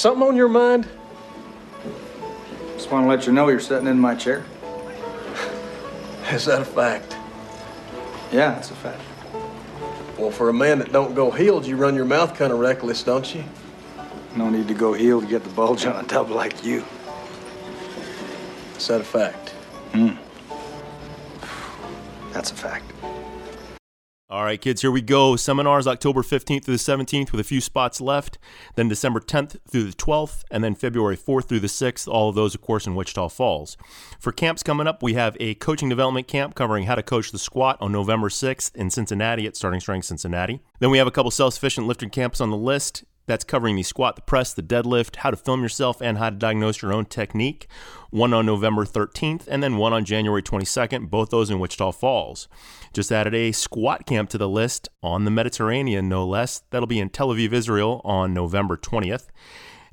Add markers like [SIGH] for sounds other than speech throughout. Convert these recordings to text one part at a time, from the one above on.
Something on your mind? Just want to let you know you're sitting in my chair. [LAUGHS] Is that a fact? Yeah, it's a fact. Well, for a man that don't go heeled, you run your mouth kind of reckless, don't you? No need to go heeled to get the bulge on a tub like you. Is that a fact? Hmm. That's a fact. All right, kids, here we go. Seminars October 15th through the 17th with a few spots left. Then December 10th through the 12th, and then February 4th through the 6th. All of those, of course, in Wichita Falls. For camps coming up, we have a coaching development camp covering how to coach the squat on November 6th in Cincinnati at Starting Strength Cincinnati. Then we have a couple self sufficient lifting camps on the list. That's covering the squat, the press, the deadlift, how to film yourself, and how to diagnose your own technique. One on November 13th, and then one on January 22nd, both those in Wichita Falls. Just added a squat camp to the list on the Mediterranean, no less. That'll be in Tel Aviv, Israel on November 20th.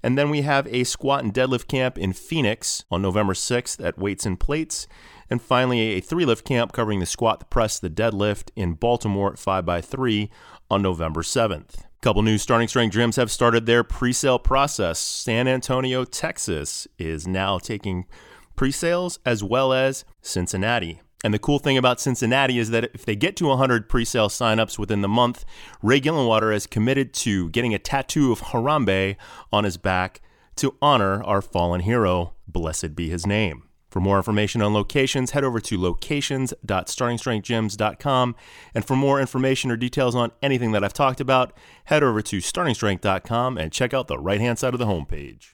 And then we have a squat and deadlift camp in Phoenix on November 6th at Weights and Plates. And finally, a three lift camp covering the squat, the press, the deadlift in Baltimore at 5x3 on November 7th. A Couple new starting strength gyms have started their pre-sale process. San Antonio, Texas is now taking pre-sales as well as Cincinnati. And the cool thing about Cincinnati is that if they get to 100 pre-sale signups within the month, Ray Gillenwater is committed to getting a tattoo of Harambe on his back to honor our fallen hero. Blessed be his name. For more information on locations, head over to locations.startingstrengthgyms.com. And for more information or details on anything that I've talked about, head over to startingstrength.com and check out the right hand side of the homepage.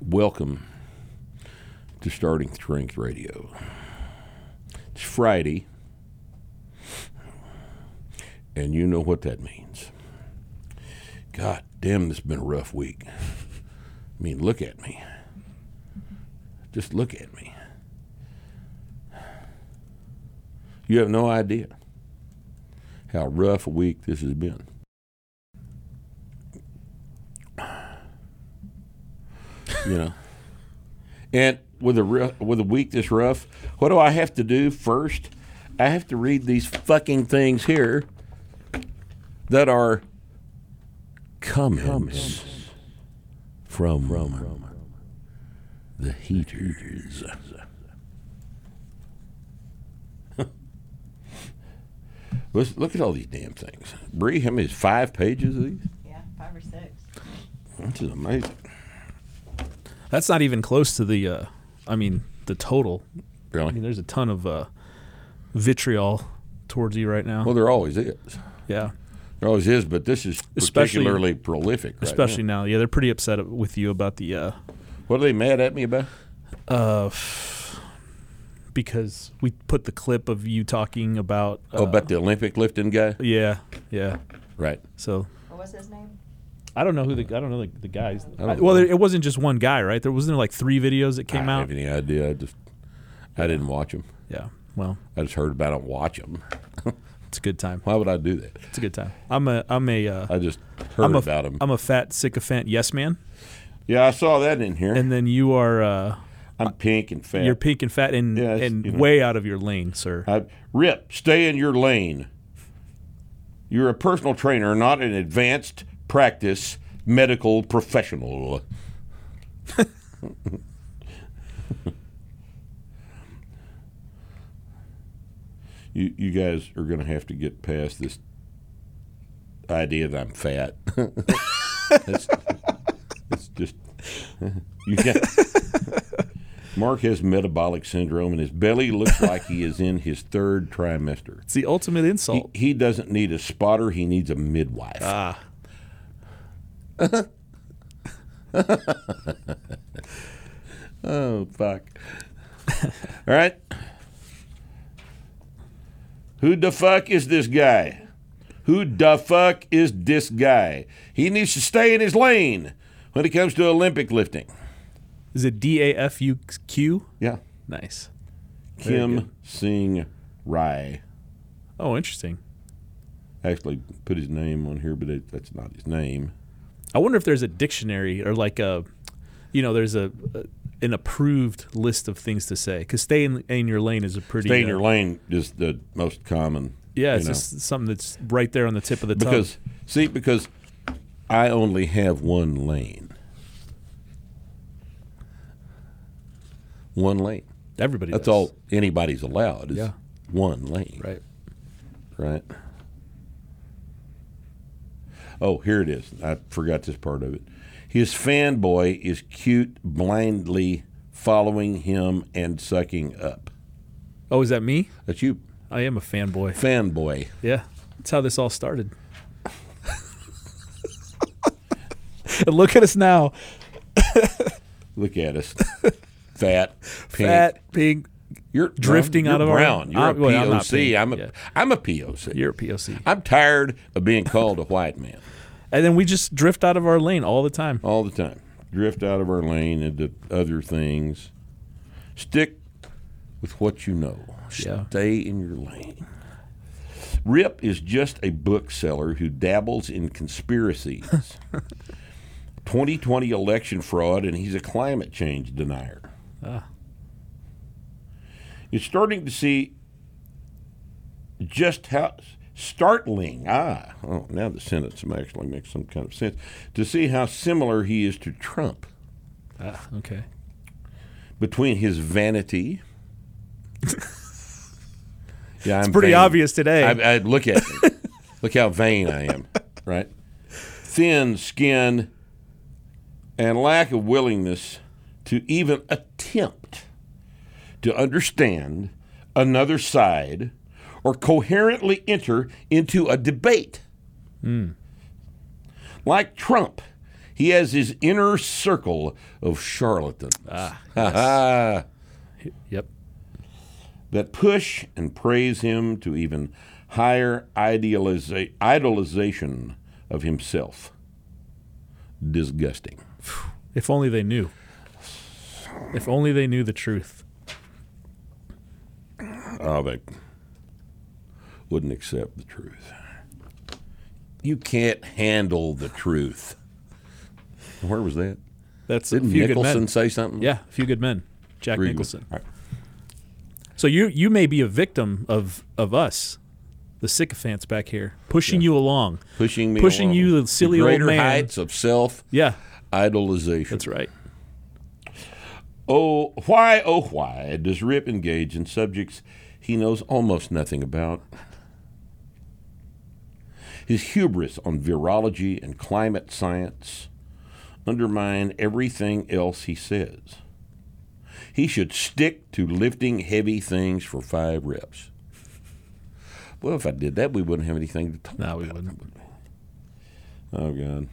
Welcome to Starting Strength Radio. It's Friday, and you know what that means. God damn, this has been a rough week. I mean, look at me. Just look at me. You have no idea how rough a week this has been. You know. And with a ru- with a week this rough, what do I have to do first? I have to read these fucking things here that are comments, from, the heaters. [LAUGHS] Let's look at all these damn things. Bree, how many is five pages of these? Yeah, five or six. This is amazing. That's not even close to the. Uh, I mean, the total. Really? I mean, there's a ton of uh, vitriol towards you right now. Well, there always is. yeah, There always is, but this is Especially- particularly prolific. Right especially now. now. Yeah, they're pretty upset with you about the. Uh, What are they mad at me about? uh, because we put the clip of you talking about. Uh, oh, about the Olympic lifting guy? Yeah, yeah. Right. So What was his name? I don't know who the I don't know the, the guys. I I- well, there, it wasn't just one guy, right? There wasn't there like three videos that I came don't out. have any idea. I just I didn't watch them. Yeah. Well, I just heard about it. Watch them. [LAUGHS] it's a good time. Why would I do that? It's a good time. I'm a I'm a uh, I just heard I'm a, about them. I'm a fat sycophant yes man, yeah, I saw that in here. and then you are uh, I'm pink and fat. you're pink and fat and it's, and you know. way out of your lane, sir. I, Rip, stay in your lane. You're a personal trainer, not an advanced practice medical professional. you, you guys are going to have to get past this idea that I'm fat. it's, it's just you got. Mark has metabolic syndrome, and his belly looks like he is in his third trimester. It's the ultimate He, insult. he doesn't need a spotter; he needs a midwife. ah, [LAUGHS] oh fuck! All right, who the fuck is this guy? Who the fuck is this guy? He needs to stay in his lane when it comes to Olympic lifting. Is it D A F U Q? Yeah. Nice. Kim. Sing Rai. Oh, interesting. Actually, put his name on here, but it, that's not his name. I wonder if there's a dictionary or like a, you know, there's a, a an approved list of things to say. Because stay in, in your lane is a pretty. Stay in uh, your lane is the most common. Yeah, you it's know. just something that's right there on the tip of the tongue. because see because I only have one lane. One lane. Everybody. That's does. all anybody's allowed. Is Yeah. one lane. Right. Right. Oh, here it is. I forgot this part of it. His fanboy is cute, blindly following him and sucking up. Oh, is that me? That's you, I am a fanboy. fanboy. Yeah, that's how this all started. and [LAUGHS] look at us now, Look at us, fat, pink. [LAUGHS] fat, pink. You're drifting you're out of our- brown. You're a I'm- well, I'm POC. I'm a yeah. am a POC. You're a POC. I'm tired of being called a white man And then we just drift out of our lane all the time. all the time. Drift out of our lane into other things. Stick with what you know. Yeah. Stay in your lane. Rip is just a bookseller who dabbles in conspiracies. [LAUGHS] 2020 election fraud, and he's a climate change denier. Ah. You're starting to see just how startling. Ah, oh, now the sentence actually makes some kind of sense. To see how similar he is to Trump Ah, okay. between his vanity. [LAUGHS] yeah, I'm Pretty vain. obvious today. I, I look at me. [LAUGHS] look how vain I am. Right, thin skin, and lack of willingness to even attempt to understand another side or coherently enter into a debate. Like Trump, he has his inner circle of charlatans. Ah, [LAUGHS] Yep. that push and praise him to even higher idealiza- idolization of himself. Disgusting. If only they knew. If only they knew the truth. Oh, they wouldn't accept the truth. You can't handle the truth. Where was that? That's Didn't a few good Nicholson say something? Yeah, a few good men. Jack Three Nicholson. Right. So you you may be a victim of of us, the sycophants back here, pushing you along. Pushing me Pushing along. you, the silly old greater man. heights of self Yeah, idolization. that's right. Oh, why, oh, why does Rip engage in subjects he knows almost nothing about? His hubris on virology and climate science undermine everything else he says. He should stick to lifting heavy things for five reps. Well, if I did that, we wouldn't have anything to talk No, we about. wouldn't. Oh God.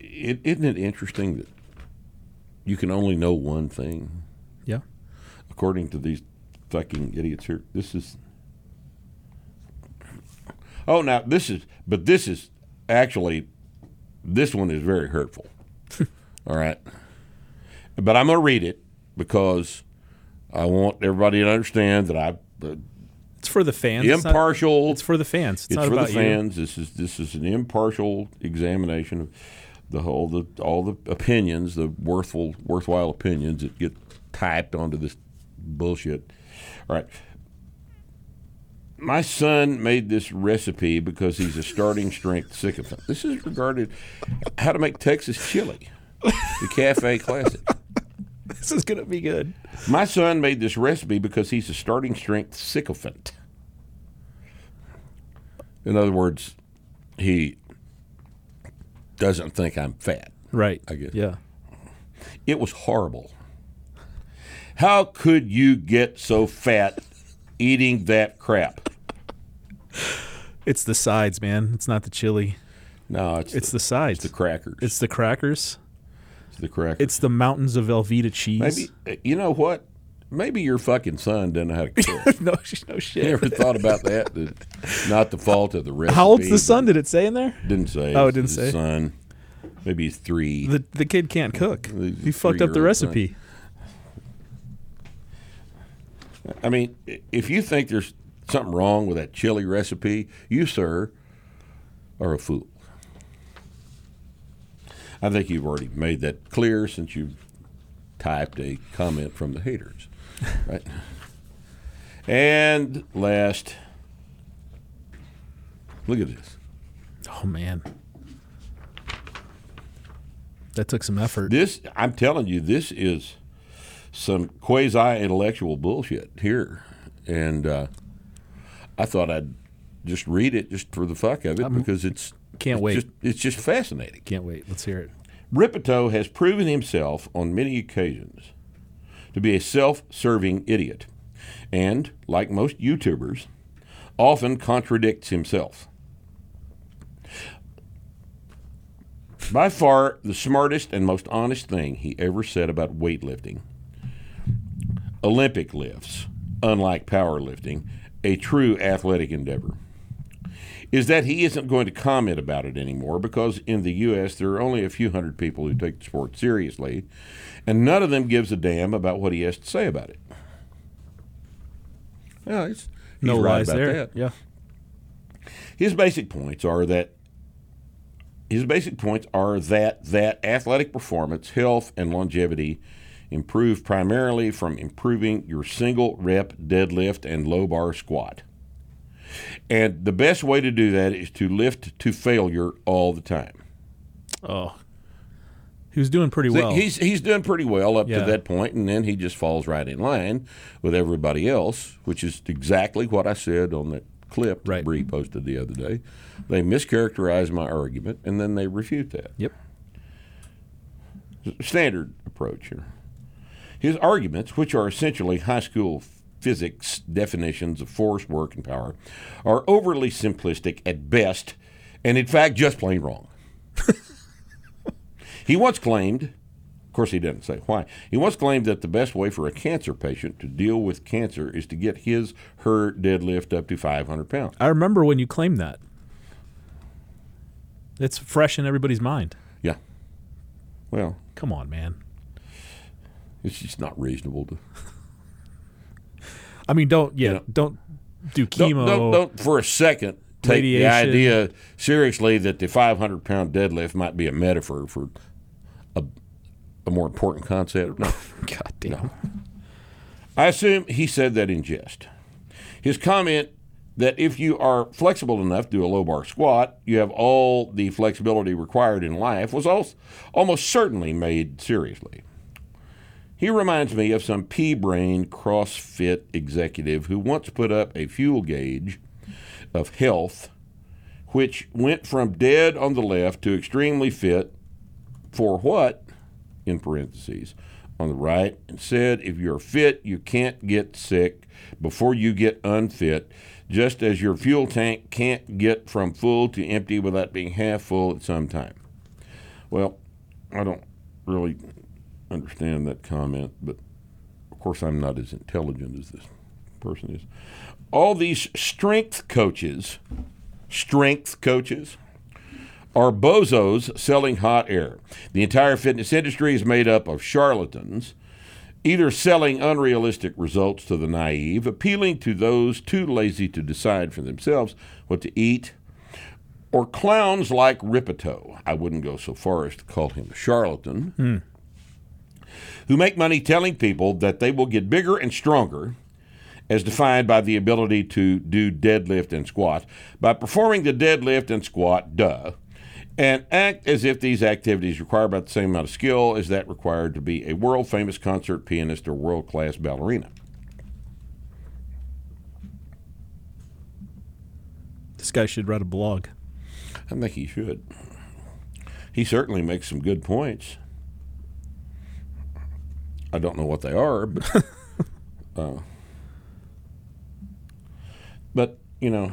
It, isn't it interesting that you can only know one thing Yeah. according to these fucking idiots here? This is. Oh, now this is, but this is actually, this one is very hurtful. [LAUGHS] All right. But I'm going to read it because I want everybody to understand that I, uh, It's for the fans. It's not- impartial. It's for the fans. It's, It's for the about you. fans. This is this is an impartial examination of the whole the all the opinions, the worthful worthwhile opinions that get typed onto this bullshit. All right. My son made this recipe because he's a starting strength sycophant. This is regarded how to make Texas chili, the cafe classic. This is gonna be good. My son made this recipe because he's a starting strength sycophant. In other words, he doesn't think I'm fat. Right. I guess. Yeah. It was horrible. How could you get so fat eating that crap? It's the sides, man. It's not the chili. No, it's, It's the, the sides. it's the crackers. It's the crackers. It's the crackers. It's the mountains of Velveeta cheese. Maybe uh, you know what? Maybe your fucking son doesn't know how to [LAUGHS] cook. no, no you shit. ever thought about that? Not the fault of the recipe. [LAUGHS] How old's the son? Did it say in there? Didn't say. Oh, it didn't say. Son, maybe he's three. The the kid can't cook. He fucked up the three-year-old son. recipe. I mean, if you think there's something wrong with that chili recipe, you, sir, are a fool. I think you've already made that clear since you've typed a comment from the haters, [LAUGHS] right? and last, look at this. Oh man, that took some effort. This, I'm telling you, this is some quasi intellectual bullshit here. And uh, I thought I'd just read it just for the fuck of it because it's can't it's wait. Just, it's just fascinating. Can't wait. Let's hear it. Rippetoe has proven himself on many occasions to be a self serving idiot and, like most YouTubers, often contradicts himself. By far, the smartest and most honest thing he ever said about weightlifting Olympic lifts, unlike powerlifting, a true athletic endeavor is that he isn't going to comment about it anymore because in the U.S. there are only a few hundred people who take the sport seriously, and none of them gives a damn about what he has to say about it. Yeah, he's, he's No right lies there. that. Yeah. His basic points are that his basic points are that that athletic performance, health, and longevity improve primarily from improving your single rep deadlift and low bar squat. And the best way to do that is to lift to failure all the time. Oh, he was doing pretty well. He's he's done pretty well up Yeah. to that point, and then he just falls right in line with everybody else, which is exactly what I said on that clip that Right. Bree posted the other day. They mischaracterize my argument, and then they refute that. yep. Standard approach here. His arguments, which are essentially high school physics definitions of force, work, and power, are overly simplistic at best, and in fact, just plain wrong. [LAUGHS] he once claimed, of course, he didn't say why, he once claimed that the best way for a cancer patient to deal with cancer is to get his, her deadlift up to 500 pounds. I remember when you claimed that. It's fresh in everybody's mind. Yeah. Well, Come on, man. it's just not reasonable to. I mean, don't yeah, know. don't do Don't, chemo. don't, don't for a second take the idea seriously that the 500 pound deadlift might be a metaphor for a, a more important concept. No. [LAUGHS] God damn. I assume he said that in jest. His comment that if you are flexible enough to do a low bar squat, you have all the flexibility required in life was also almost certainly made seriously. He reminds me of some pea brain CrossFit executive who once put up a fuel gauge of health, which went from dead on the left to extremely fit for what? In parentheses. On the right, and said, if you're fit, you can't get sick before you get unfit, just as your fuel tank can't get from full to empty without being half full at some time. Well, I don't really understand that comment, but of course I'm not as intelligent as this person is. All these strength coaches, strength coaches, are bozos selling hot air. The entire fitness industry is made up of charlatans, either selling unrealistic results to the naive, appealing to those too lazy to decide for themselves what to eat, or clowns like Rippetoe. I wouldn't go so far as to call him a charlatan. Hmm. Who make money telling people that they will get bigger and stronger as defined by the ability to do deadlift and squat, by performing the deadlift and squat, duh, and act as if these activities require about the same amount of skill as that required to be a world famous concert pianist or world class ballerina. This guy should write a blog. I think he should. He certainly makes some good points. I don't know what they are, but [LAUGHS] uh, but you know,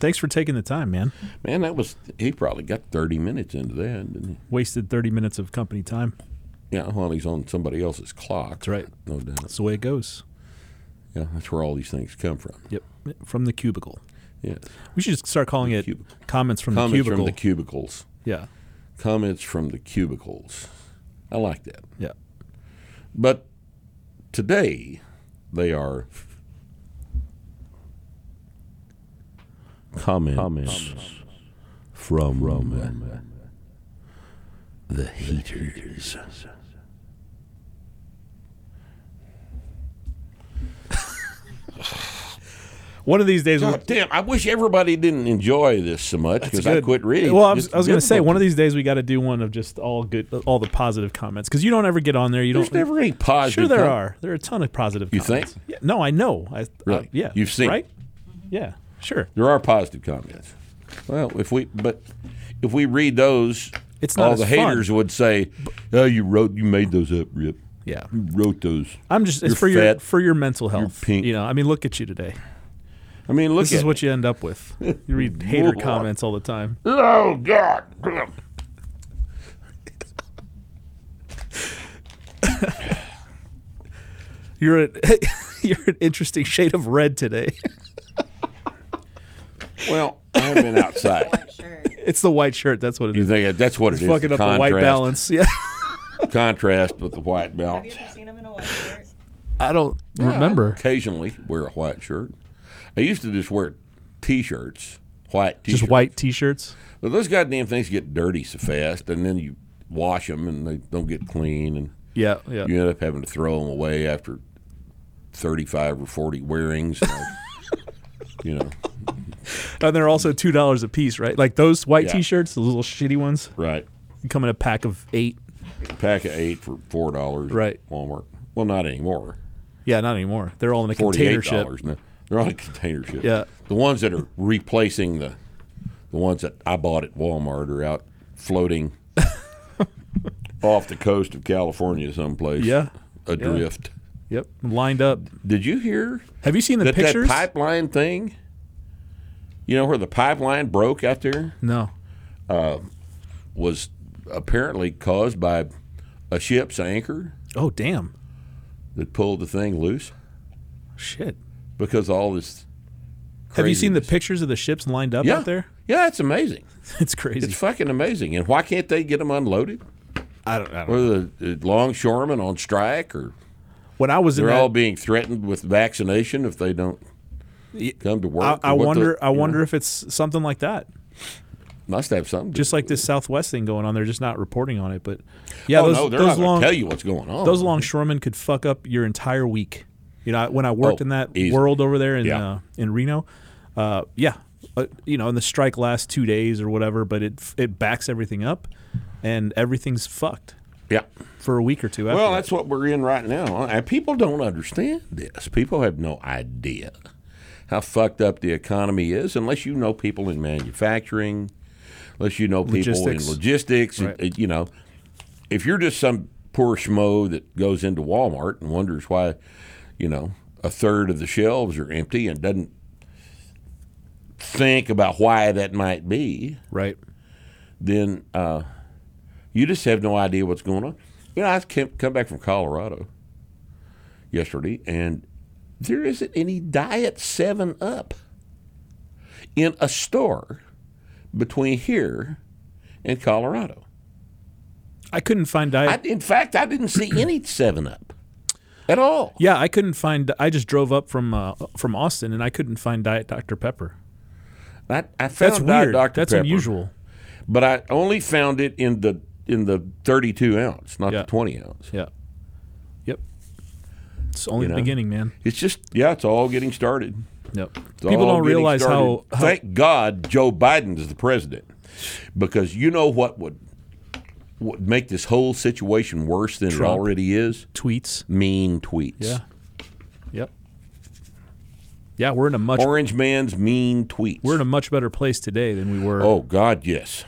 Thanks for taking the time, man. man, that was he probably got thirty minutes into that, didn't he? Wasted 30 minutes of company time. Yeah, while he's on somebody else's clock. That's right. No doubt. That's the way it goes. Yeah, that's where all these things come from. Yep. From the cubicle. Yeah. We should just start calling it cubicle. comments from Comments the cubicle. Comments from the cubicles. yeah. Comments from the cubicles. I like that. Yeah. But today, they are comments, from, the heaters. [LAUGHS] One of these days, we- God damn! I wish everybody didn't enjoy this so much because I quit reading. Well, I was, was going to say one of these days we got to do one of just all good, all the positive comments because you don't ever get on there. You There's don't. There's never any positive. Sure, there com- are. There are a ton of positive. You comments. think? Yeah. No, I know. I, Really? uh, yeah. You've seen right? Yeah. Sure. There are positive comments. Well, if we but if we read those, It's not all the fun. haters would say, "Oh, you wrote, you made those up, Rip. Yeah. You wrote those." I'm just. It's for your for your mental health. pink. You know. I mean, look at you today. I mean, look This at is what you end up with. You read [LAUGHS] hater Lord. comments all the time. Oh God! [LAUGHS] You're a, [LAUGHS] you're an interesting shade of red today. Well, I have been outside. It's the white shirt. That's what it You is. think that's what It's it is? fucking up the white contrast- balance. Yeah. Contrast with the white Have balance. you ever seen him in a white shirt? I don't remember. Occasionally wear a white shirt. I used to just wear t-shirts, white t-shirts. Just white t-shirts. But those goddamn things get dirty so fast, and then you wash them and they don't get clean, and Yeah. Yeah. you end up having to throw them away after thirty-five or forty wearings. and [LAUGHS] you know, And they're also two dollars a piece, right? Like those white Yeah. T-shirts, the little shitty ones, right? come in a pack of eight. A Pack of eight for four dollars. Right. Walmart. Well, not anymore. Yeah, not anymore. They're all in a container ship. now. They're on a container ship. Yeah. The ones that are replacing the the ones that I bought at Walmart are out floating [LAUGHS] off the coast of California someplace. Yeah. Adrift. Yep, lined up. Did you hear Have you seen the that pictures? that pipeline thing? You know where the pipeline broke out there no. Uh, was apparently caused by a ship's anchor Oh damn! that pulled the thing loose Shit. Because all this. Have you seen the pictures of the ships lined up Yeah, out there? yeah, it's amazing. [LAUGHS] It's crazy. It's fucking amazing. And why can't they get them unloaded? I don't. I don't Or the, the longshoremen on strike, or when I was in they're that, all being threatened with vaccination if they don't come to work. I, I what the- wonder. I you know, wonder if it's something like that. must have something. to Just like this Southwest thing going on. They're just not reporting on it. But yeah. Oh those, no, they're those not long to tell you what's going on. those longshoremen could fuck up your entire week. You know, when I worked Oh, in that easy. world over there in Yeah. uh, in Reno, uh, yeah, uh, you know, and the strike lasts two days or whatever, but it it backs everything up, and everything's fucked Yeah. for a week or two. Well, that. that's what we're in right now. And people don't understand this. People have no idea how fucked up the economy is unless you know people in manufacturing, unless you know people Logistics. in logistics. Right. Uh, You know, if you're just some poor schmo that goes into Walmart and wonders why, you know, a third of the shelves are empty and doesn't think about why that might be, right. then uh, you just have no idea what's going on. You know, I came, come back from Colorado yesterday, and there isn't any Diet 7 Up in a store between here and Colorado. I couldn't find diet. I, in fact, I didn't see any 7 Up at all. yeah, I couldn't find. I just drove up from uh, from Austin and I couldn't find Diet Dr Pepper. I, I found That's Diet weird. Dr. That's Pepper, unusual. But I only found it in the in the 32 ounce, not Yeah. the 20 ounce. Yeah. Yep. It's only You the know? beginning, man. It's just, yeah, it's all getting started. Yep. It's People don't realize how, how Thank God Joe Biden is the president, because you know what would would make this whole situation worse than Trump. it already is. tweets. Mean tweets. Yeah. Yep. Yeah, we're in a much Orange man's mean tweets. we're in a much better place today than we were oh God, yes.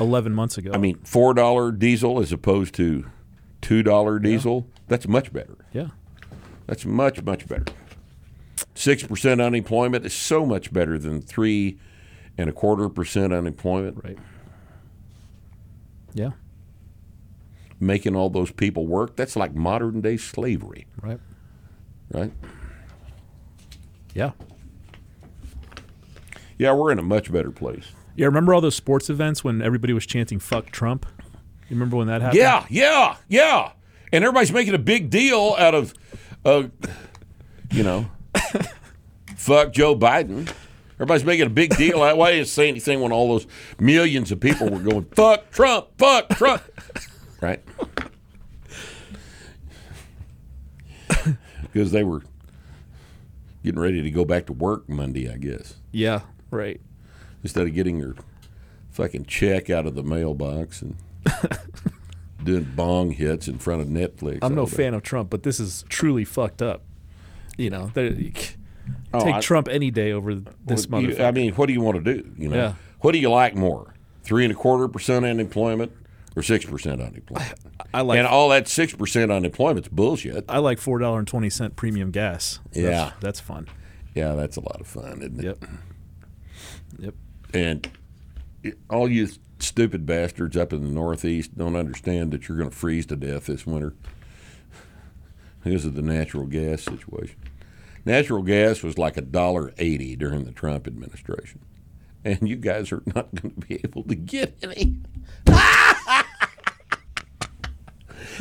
11 months ago. I mean, four dollar diesel as opposed to two dollar diesel. That's much better. yeah. That's much much better. Six percent unemployment is so much better than three and a quarter percent unemployment. Right. Yeah. Making all those people work. That's like modern day slavery, Right. right? Yeah. Yeah, we're in a much better place. Yeah. Remember all those sports events when everybody was chanting "fuck Trump"? You remember when that happened? Yeah, yeah, yeah. And everybody's making a big deal out of, uh, you know, [LAUGHS] fuck Joe Biden. Everybody's making a big deal. out. Why didn't say anything when all those millions of people were going, fuck Trump, fuck Trump? Right? Because they were getting ready to go back to work Monday, I guess. Yeah. Right. Instead of getting your fucking check out of the mailbox and [LAUGHS] doing bong hits in front of Netflix. I'm no day. fan of Trump, but this is truly fucked up. You know, you Oh, take I- Trump any day over this Well, you- motherfucker. I mean, what do you want to do? You know, Yeah. what do you like more? Three and a quarter percent unemployment or six percent unemployment? I like and all that six percent unemployment's bullshit. I like four dollar and twenty cent premium gas. That's- Yeah. that's fun. Yeah, that's a lot of fun, isn't it? Yep. Yep. And it- all you stupid bastards up in the Northeast don't understand that you're going to freeze to death this winter because of the natural gas situation. Natural gas was like a dollar eighty during the Trump administration, and you guys are not going to be able to get any. Ah!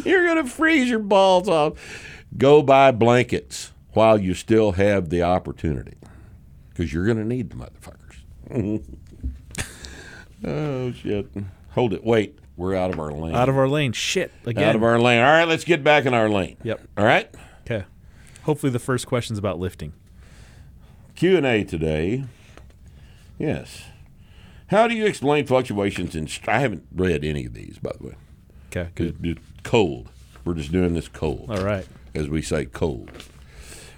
You're going to freeze your balls off. Go buy blankets while you still have the opportunity, because you're going to need the motherfuckers. [LAUGHS] Oh shit! Hold it. Wait, we're out of our lane. Out of our lane. Shit. Again. Out of our lane. All right, let's get back in our lane. Yep. All right. Okay. Hopefully the first question's about lifting. Q and A today. Yes. How do you explain fluctuations in? st- I haven't read any of these, by the way. Okay. Good. It's cold. We're just doing this cold, All right. as we say, cold.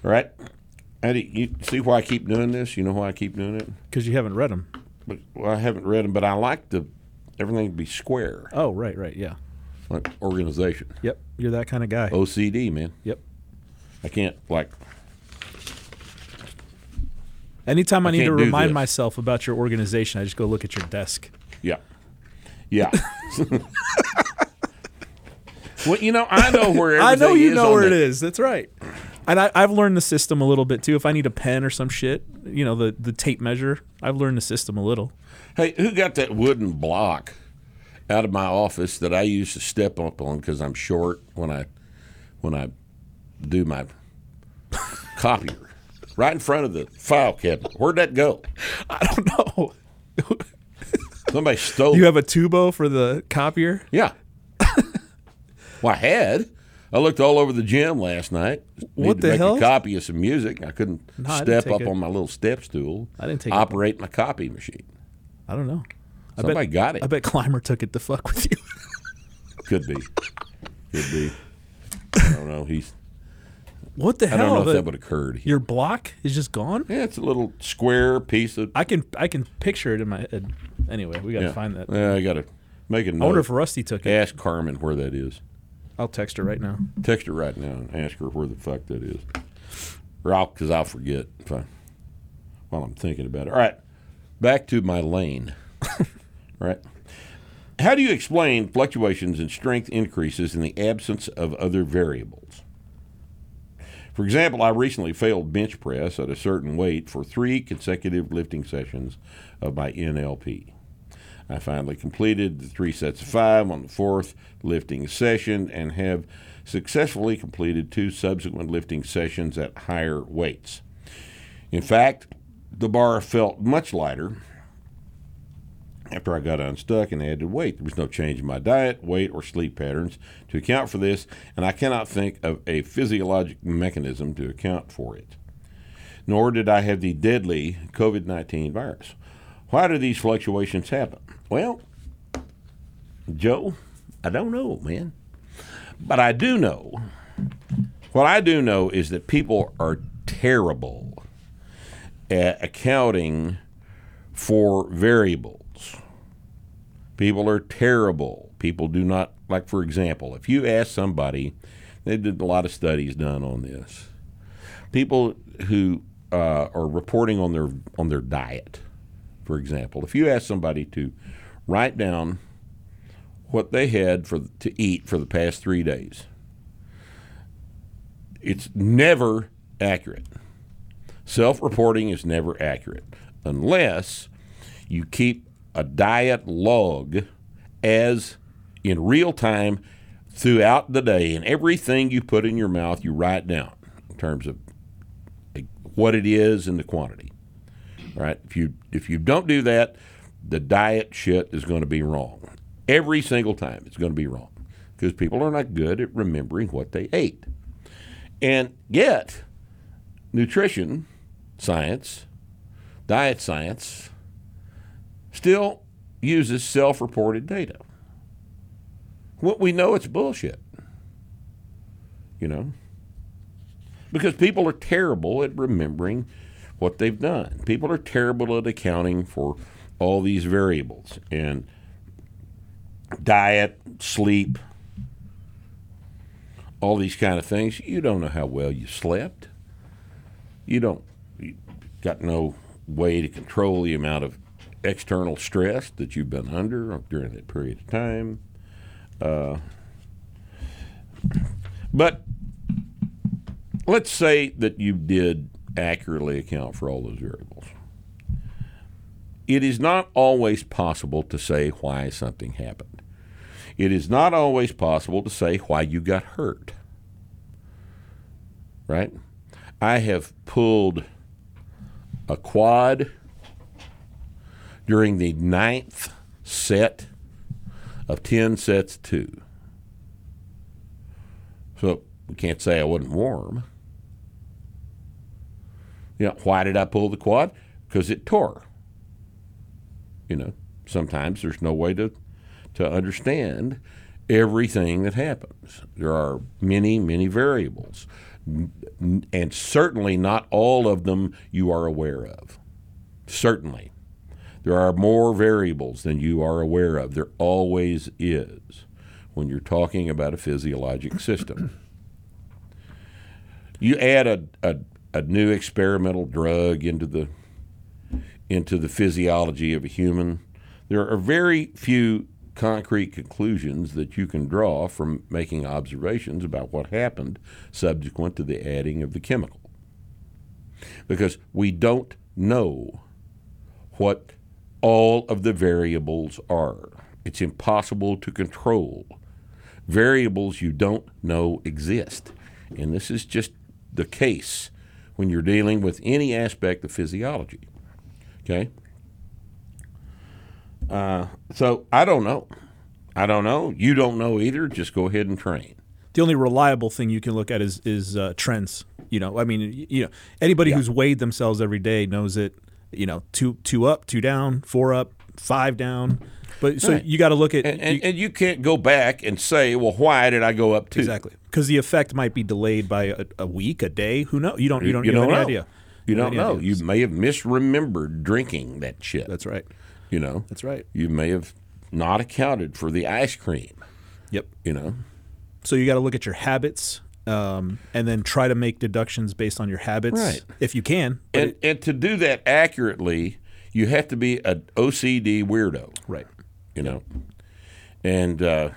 All right. You, you see why I keep doing this? You know why I keep doing it? Because you haven't read them. But well, I haven't read them, but I like the everything to be square, Oh, right, right. Yeah. like organization. Yep. You're that kind of guy. OCD, man. Yep. I can't like Anytime I, I need to remind this. myself about your organization, I just go look at your desk. Yeah. Yeah. [LAUGHS] [LAUGHS] well, you know, I know where [LAUGHS] I know you know where it that- is. That's right. And I, I've learned the system a little bit too. If I need a pen or some shit, you know, the, the tape measure, I've learned the system a little. Hey, who got that wooden block out of my office that I used to step up on because I'm short when I when I do my [LAUGHS] copier? Right in front of the file cabinet. Where'd that go? I don't know. [LAUGHS] Somebody stole You have a tubo for the copier? Yeah. Well, I had. I looked all over the gym last night. What Needed the to make hell? A copy of some music. I couldn't No, I didn't step take up it. on my little step stool. I didn't take it. operate my copy machine. I don't know. I Somebody bet, got it. I bet Climber took it to fuck with you. [LAUGHS] Could be. Could be. I don't know. He's. what the hell? I hell? don't know if The- that would have occurred. your block is just gone? Yeah, it's a little square piece of. I can I can picture it in my head. Anyway, we got to yeah. find that. Yeah, I got to make a note. I wonder if Rusty took it. Ask Carmen where that is. I'll text her right now. Text her right now and ask her where the fuck that is. Or I'll, because I'll forget if I, while I'm thinking about it. All right, back to my lane. [LAUGHS] All right. How do you explain fluctuations in strength increases in the absence of other variables? For example, I recently failed bench press at a certain weight for three consecutive lifting sessions of my NLP. I finally completed the three sets of five on the fourth lifting session and have successfully completed two subsequent lifting sessions at higher weights. In fact, the bar felt much lighter after I got unstuck and added weight. There was no change in my diet, weight, or sleep patterns to account for this, and I cannot think of a physiologic mechanism to account for it. Nor did I have the deadly COVID 19 virus. Why do these fluctuations happen? Well, Joe, I don't know, man. But I do know. What I do know is that people are terrible at accounting for variables. People are terrible. People do not, like, for example, if you ask somebody, they did a lot of studies done on this. People who uh, are reporting on their on their diet, for example, if you ask somebody to write down what they had for to eat for the past three days. It's never accurate. Self-reporting is never accurate unless you keep a diet log as in real time throughout the day, and everything you put in your mouth, you write down in terms of what it is and the quantity. Right. If you if you don't do that, the diet shit is going to be wrong. Every single time it's going to be wrong because people are not good at remembering what they ate. And yet, nutrition science, diet science, still uses self reported data. What we know it's bullshit. You know? Because people are terrible at remembering what they've done. People are terrible at accounting for all these variables and diet, sleep, all these kind of things. You don't know how well you slept. You don't you got no way to control the amount of external stress that you've been under during that period of time. Uh, but let's say that you did accurately account for all those variables. It is not always possible to say why something happened. It is not always possible to say why you got hurt. Right? I have pulled a quad during the ninth set of 10 sets two. So we can't say I wasn't warm. You know, why did I pull the quad? Because it tore. You know, sometimes there's no way to, to understand everything that happens. There are many, many variables, and certainly not all of them you are aware of. Certainly. There are more variables than you are aware of. There always is when you're talking about a physiologic system. You add a, a, a new experimental drug into the into the physiology of a human, there are very few concrete conclusions that you can draw from making observations about what happened subsequent to the adding of the chemical. Because we don't know what all of the variables are. It's impossible to control. Variables you don't know exist. And this is just the case when you're dealing with any aspect of physiology. Okay? Uh, so I don't know. I don't know. You don't know either. Just go ahead and train. The only reliable thing you can look at is is uh, trends. You know, I mean, you know, anybody who's weighed themselves every day knows it. You know, two two up, two down, four up, five down. But so Right. you got to look at And, and, you- and you can't go back and say, well, why did I go up two? exactly because the effect might be delayed by a, a week, a day. Who knows? You don't. You don't. You, don't have any know. idea. You don't know. idea. You may have misremembered drinking that shit. That's right. you know. That's right. You may have not accounted for the ice cream. Yep. You know. So you got to look at your habits, um, and then try to make deductions based on your habits, Right. if you can. And it- and to do that accurately, you have to be an OCD weirdo. right. You know. And uh,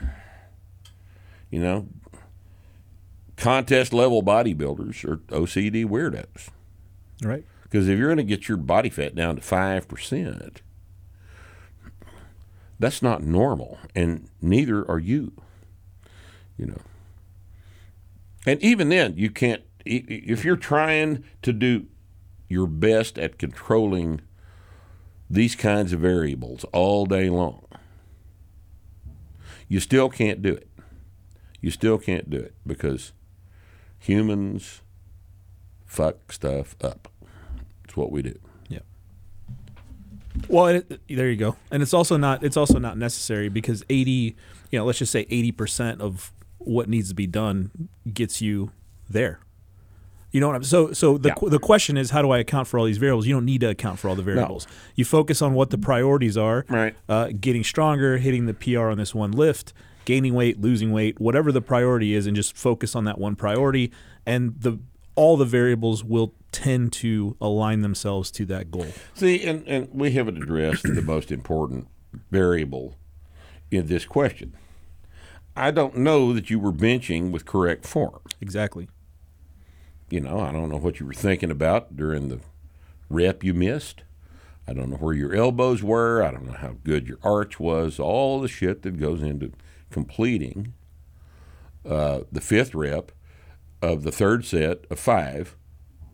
you know, contest level bodybuilders are OCD weirdos. Right. Because if you're going to get your body fat down to five percent, that's not normal, and neither are you. You know, and even then, you can't. If you're trying to do your best at controlling these kinds of variables all day long, you still can't do it. You still can't do it because humans fuck stuff up. It's what we do. Yeah. Well, it, there you go. And it's also not it's also not necessary because 80, you know, let's just say 80% of what needs to be done gets you there. You know what I'm so so the Yeah. qu- the question is how do I account for all these variables? You don't need to account for all the variables. You focus on what the priorities are. Right. Uh, getting stronger, hitting the PR on this one lift, gaining weight, losing weight, whatever the priority is and just focus on that one priority and the all the variables will tend to align themselves to that goal. See, and, and we haven't addressed the most important variable in this question. I don't know that you were benching with correct form. Exactly. You know, I don't know what you were thinking about during the rep you missed. I don't know where your elbows were. I don't know how good your arch was. All the shit that goes into completing uh, the fifth rep of the third set of five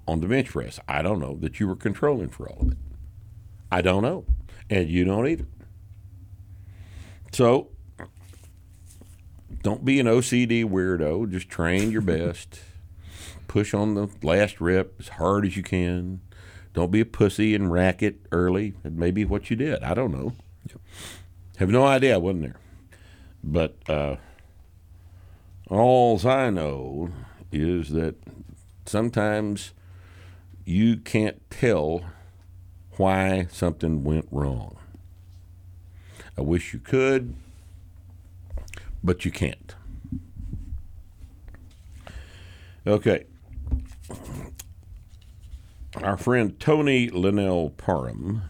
on the bench press. I don't know that you were controlling for all of it. I don't know. And you don't either. So don't be an OCD weirdo. Just train your best. Push on the last rep as hard as you can. Don't be a pussy and rack it early. It may be what you did. I don't know. Have no idea. I wasn't there. But uh, all I know is that sometimes you can't tell why something went wrong. I wish you could, but you can't. Okay. Our friend Tony Linnell Parham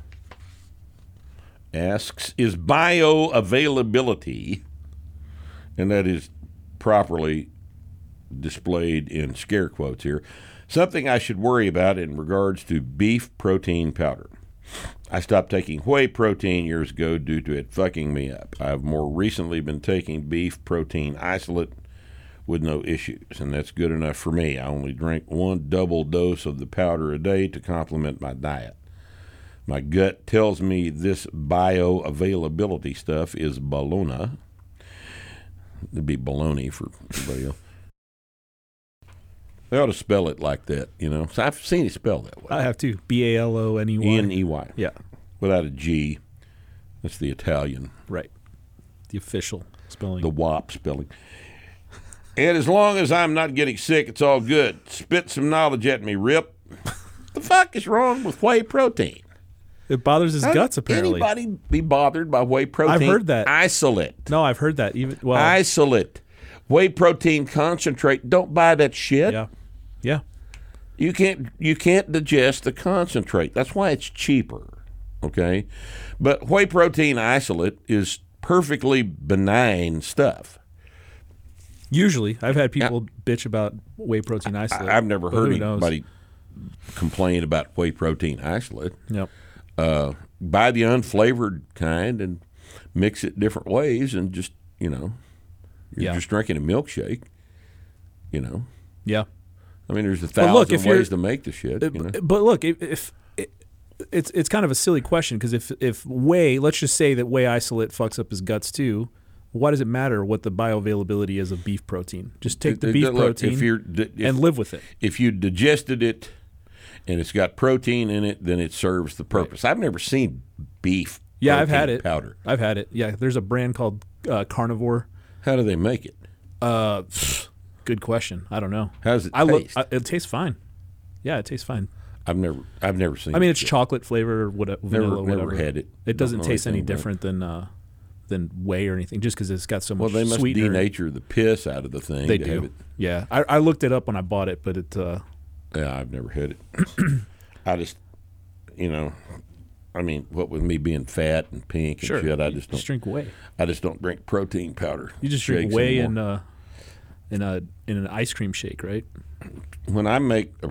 asks Is bioavailability, and that is properly displayed in scare quotes here, something I should worry about in regards to beef protein powder? I stopped taking whey protein years ago due to it fucking me up. I've more recently been taking beef protein isolate with no issues, and that's good enough for me. I only drink one double dose of the powder a day to complement my diet. My gut tells me this bioavailability stuff is baloney. It'd be baloney for everybody else. They ought to spell it like that, you know. So I've seen it spelled that way. I have to. B A L O N E Y. N E Y. Yeah. Without a G. That's the Italian, Right. The official spelling. the WAP spelling. And as long as I'm not getting sick, it's all good. Spit some knowledge at me, Rip. the fuck is wrong with whey protein? it bothers his How guts apparently. Anybody be bothered by whey protein? I've heard that. Isolate. No, I've heard that. Even well, Isolate. Whey protein concentrate. Don't buy that shit. yeah, yeah. You can't you can't digest the concentrate. That's why it's cheaper. Okay? But whey protein isolate is perfectly benign stuff. Usually, I've had people bitch about whey protein isolate. I, have never heard anybody complain about whey protein isolate. Yep. Uh, buy the unflavored kind and mix it different ways and just, you know, you're Yeah. just drinking a milkshake, you know. Yeah. I mean, there's a thousand look, if ways to make the shit, you know. Uh, But look, if, if it, it's it's kind of a silly question because if if whey, let's just say that whey isolate fucks up his guts too, why does it matter what the bioavailability is of beef protein? Just take the beef look, protein if if- and live with it. if you digested it and it's got protein in it, then it serves the purpose. I've never seen beef. Yeah, I've had it. Powder. I've had it. Yeah, there's a brand called uh, Carnivore. How do they make it? Uh, good question. I don't know. How does it I taste? I, it tastes fine. Yeah, it tastes fine. I've never, I've never seen. It. I mean, it's yet. chocolate flavor, or whatever, Never- vanilla, never whatever. had it. It doesn't taste any different than uh, than whey or anything, just because it's got so much. Well, they must sweetener. denature the piss out of the thing. They do. Yeah, I, I looked it up when I bought it, but it. Uh, Yeah, I've never had it. [CLEARS THROAT] I just, you know, I mean, what with me being fat and pink and sure, shit, I just don't. just drink whey. I just don't drink protein powder. You just drink whey in uh, in a in an ice cream shake, right? when I make a,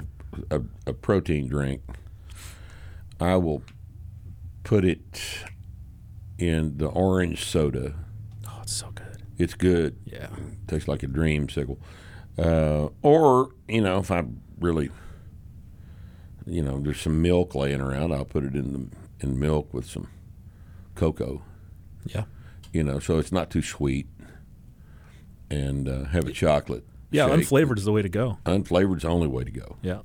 a, a protein drink, I will put it in the orange soda. Oh, it's so good. It's good. Yeah. tastes like a dreamsicle. Uh, or you know, if I really, you know, there's some milk laying around, I'll put it in the in milk with some cocoa. Yeah. You know, so it's not too sweet, and uh, have a chocolate. Yeah, shake. unflavored is the way to go. Unflavored's the only way to go. Yeah.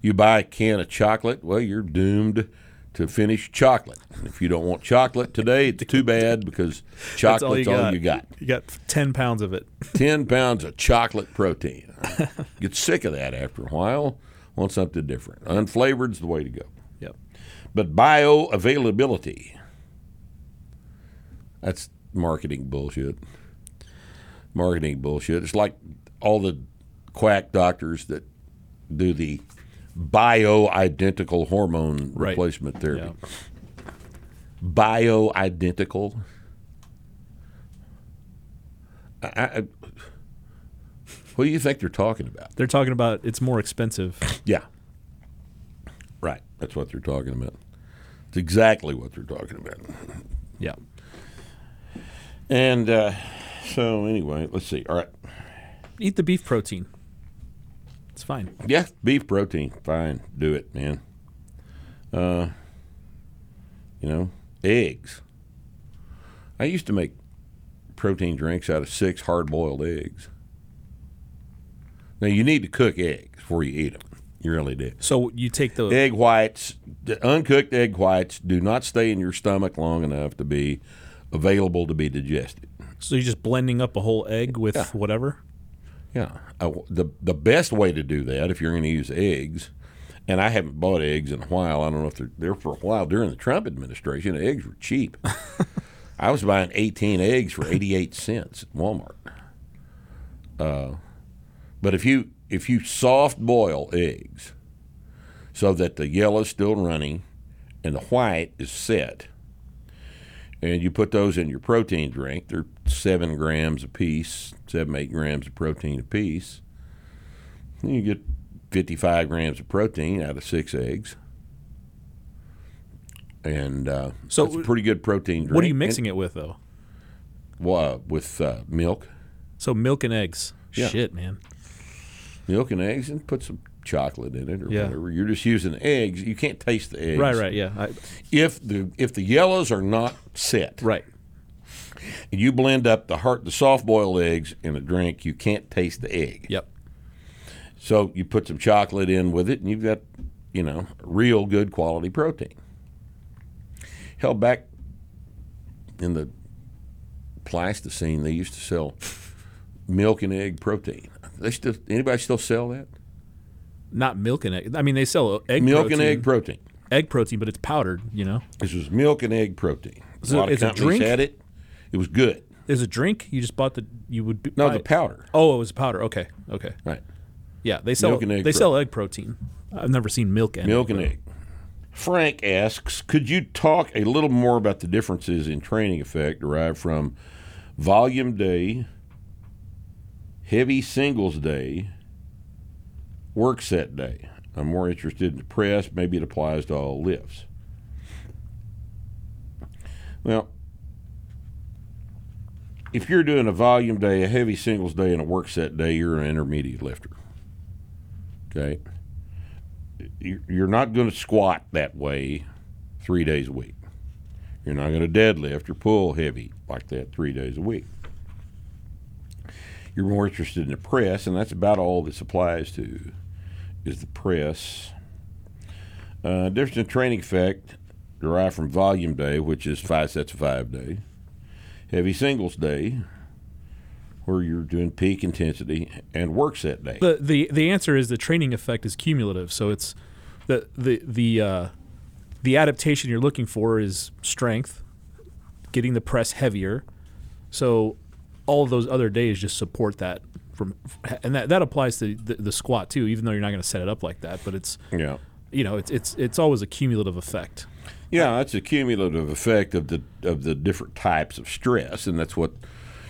You buy a can of chocolate, well, you're doomed to finish chocolate. And If you don't want chocolate today, it's too bad because [LAUGHS] chocolate's all you, got. You got ten pounds of it. [LAUGHS] 10 pounds of chocolate protein. Get sick of that after a while. Want something different. Unflavored's the way to go. Yep. But bioavailability, that's marketing bullshit. Marketing bullshit. It's like all the quack doctors that do the bioidentical hormone Right. replacement therapy. Yeah. Bioidentical. I, I, what do you think they're talking about? They're talking about it's more expensive. Yeah. Right. That's what they're talking about. It's exactly what they're talking about. Yeah. And uh, so, anyway, let's see. All right. Eat the beef protein. It's fine. Yeah, beef protein. Fine. Do it, man. Uh, you know, eggs. I used to make protein drinks out of six hard boiled eggs. Now, you need to cook eggs before you eat them. You really do. So you take the Egg whites, the uncooked egg whites, do not stay in your stomach long enough to be available to be digested. so you're just blending up a whole egg with Yeah. whatever. Yeah, the the best way to do that if you're going to use eggs, and I haven't bought eggs in a while. I don't know if they're there for a while during the Trump administration. Eggs were cheap. [LAUGHS] I was buying 18 eggs for 88 cents at Walmart. Uh, but if you if you soft boil eggs so that the yellow is still running and the white is set, and you put those in your protein drink. They're seven grams a piece, seven eight grams of protein a piece. And you get fifty-five grams of protein out of six eggs, and uh, So it's a pretty good protein drink. What are you mixing it with though? Well, uh, with uh, milk, So milk and eggs. Yeah. Shit, man. milk and eggs, and put some chocolate in it or Yeah. whatever. You're just using eggs. You can't taste the eggs. Right, right, yeah. I, If the if the yellows are not set, right. and you blend up the heart the soft boiled eggs in a drink, you can't taste the egg. Yep. So you put some chocolate in with it, and you've got, you know, real good quality protein. Hell, back in the Pleistocene, they used to sell milk and egg protein. They still anybody still sell that? Not milk and egg. I mean, they sell egg milk protein, and egg protein. egg protein, but it's powdered. You know, This was milk and egg protein. So a lot of companies drink? had it. It was good. there's a drink you just bought the you would No, the it. powder. Oh, it was powder. Okay, okay. Right. Yeah, they sell Milk and egg they sell egg protein. I've never seen milk and Milk and egg. Frank asks, could you talk a little more about the differences in training effect derived from volume day, heavy singles day, work set day? I'm more interested in the press. Maybe it applies to all lifts. Well, if you're doing a volume day, a heavy singles day, and a work set day, you're an intermediate lifter. Okay you're not going to squat that way three days a week. You're not going to deadlift or pull heavy like that three days a week. You're more interested in the press, and that's about all this applies to is the press. Uh, difference in training effect derived from volume day, which is five sets of five day. Heavy singles day, where you're doing peak intensity, and work set day. The the the answer is the training effect is cumulative. So it's the the the uh, the adaptation you're looking for is strength, getting the press heavier. So all those other days just support that from, and that that applies to the, the squat too. Even though you're not going to set it up like that, but it's yeah. you know it's it's it's always a cumulative effect. Yeah, that's a cumulative effect of the of the different types of stress, and that's what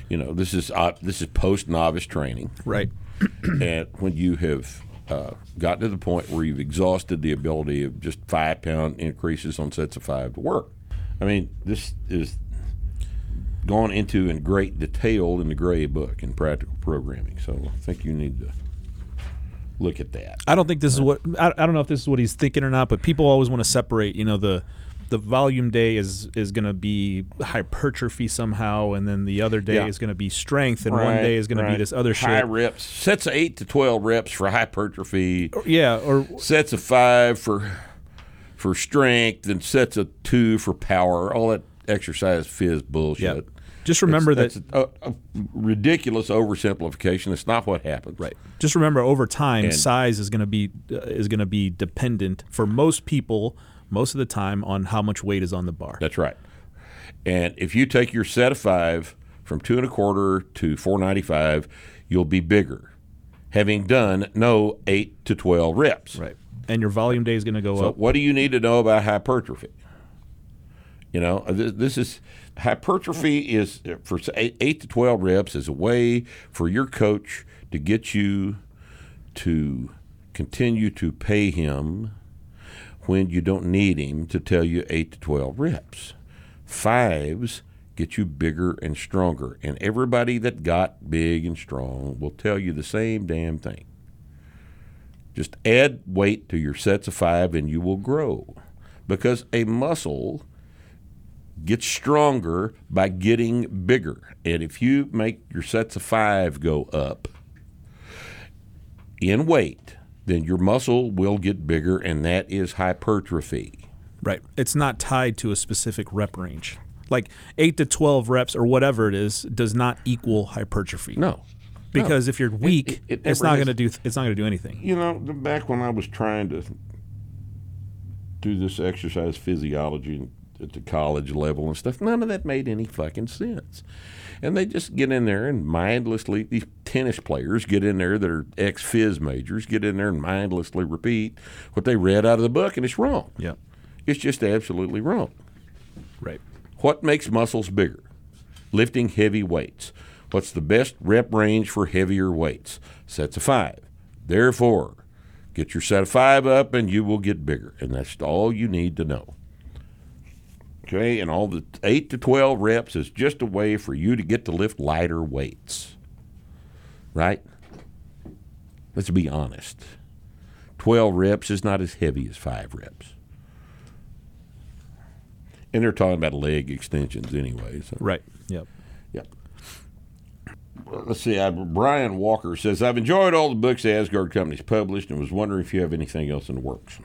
you know. This is uh, this is post novice training, Right. [CLEARS THROAT] and when you have uh, gotten to the point where you've exhausted the ability of just five pound increases on sets of five to work. I mean, this is gone into in great detail in the Gray book in practical programming. So I think you need to look at that. I don't think this is what I, I don't know if this is what he's thinking or not, but people always want to separate. You know, the the volume day is is going to be hypertrophy somehow, and then the other day Yeah. is going to be strength, and one day is going to be this other high shit. reps, sets of eight to twelve reps for hypertrophy. Yeah, or sets of five for for strength and sets of two for power. All that exercise phys bullshit. Just remember That's- that. that's a, a ridiculous oversimplification. It's not what happens. Right. Just remember, over time, And- size is going to be uh, is going to be dependent for most people most of the time on how much weight is on the bar. That's right. And if you take your set of five from two and a quarter to four ninety five, you'll be bigger, having done no eight to twelve reps. Right. And your volume day is going to go So up. So what do you need to know about hypertrophy? You know, uh, this, this is hypertrophy is uh, for eight, eight to twelve reps is a way for your coach to get you to continue to pay him when you don't need him to tell you eight to twelve reps. Fives get you bigger and stronger, and everybody that got big and strong will tell you the same damn thing. Just add weight to your sets of five and you will grow. Because a muscle gets stronger by getting bigger. And if you make your sets of five go up in weight, then your muscle will get bigger, and that is hypertrophy. Right. It's not tied to a specific rep range. Like eight to twelve reps or whatever it is does not equal hypertrophy. No. Because if you're weak, it- it it's not going to do. It's not going to do anything. You know, back when I was trying to do this exercise physiology at the college level and stuff, none of that made any fucking sense. And they just get in there and mindlessly, these tennis players get in there that are ex phys majors, get in there and mindlessly repeat what they read out of the book, and it's wrong. Yeah. It's just absolutely wrong. Right. What makes muscles bigger? Lifting heavy weights. What's the best rep range for heavier weights? Sets of five. Therefore, get your set of five up and you will get bigger. And that's all you need to know. Okay, and all the 8 to 12 reps is just a way for you to get to lift lighter weights. Right? Let's be honest. 12 reps is not as heavy as 5 reps. And they're talking about leg extensions anyway. So. Right. Yep. Yep. Let's see. I, Brian Walker says, I've enjoyed all the books the Aasgaard Company's published and was wondering if you have anything else in the works.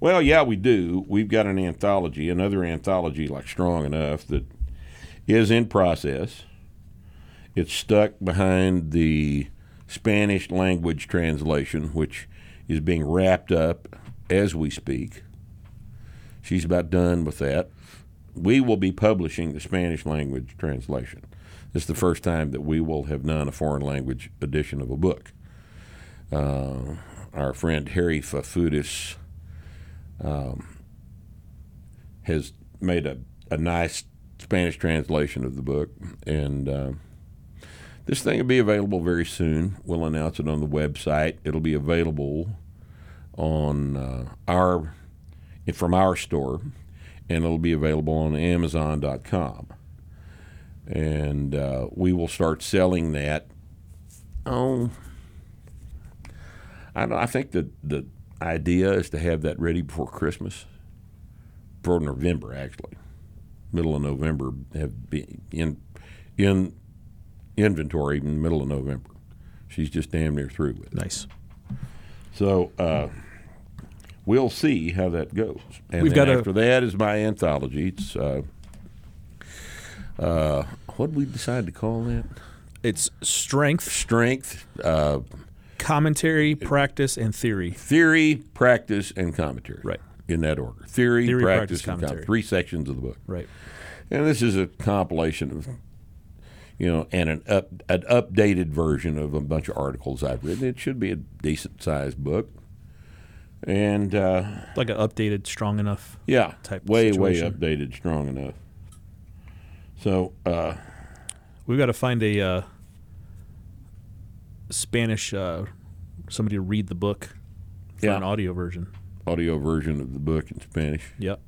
Well, yeah, we do. We've got an anthology, another anthology like Strong Enough, that is in process. It's stuck behind the Spanish language translation, which is being wrapped up as we speak. She's about done with that. We will be publishing the Spanish language translation. This is the first time that we will have done a foreign language edition of a book. Uh, our friend Harry Fafudis um, has made a, a nice Spanish translation of the book, and uh, this thing will be available very soon. We'll announce it on the website. It'll be available on uh, our from our store, and it'll be available on Amazon.com. And uh, we will start selling that. Oh, I. I think that the idea is to have that ready before Christmas, for November actually, middle of November. Have be in in inventory in the middle of November. She's just damn near through with it. Nice. So uh, we'll see how that goes. And We've got a- after that is my anthology. It's uh, uh, what did we decide to call that? It's strength, Strength, uh, commentary, practice, and theory. theory, practice, and commentary. Right. In that order. Theory, Theory, practice, practice, and commentary. Three sections of the book. Right. And this is a compilation of, you know, and an up an updated version of a bunch of articles I've written. It should be a decent sized book. And uh, Like an updated, strong enough. Yeah, type way situation. way updated, strong enough. So uh, We've got to find a uh, Spanish uh, somebody to read the book for Yeah. an audio version. audio version of the book in Spanish. Yep.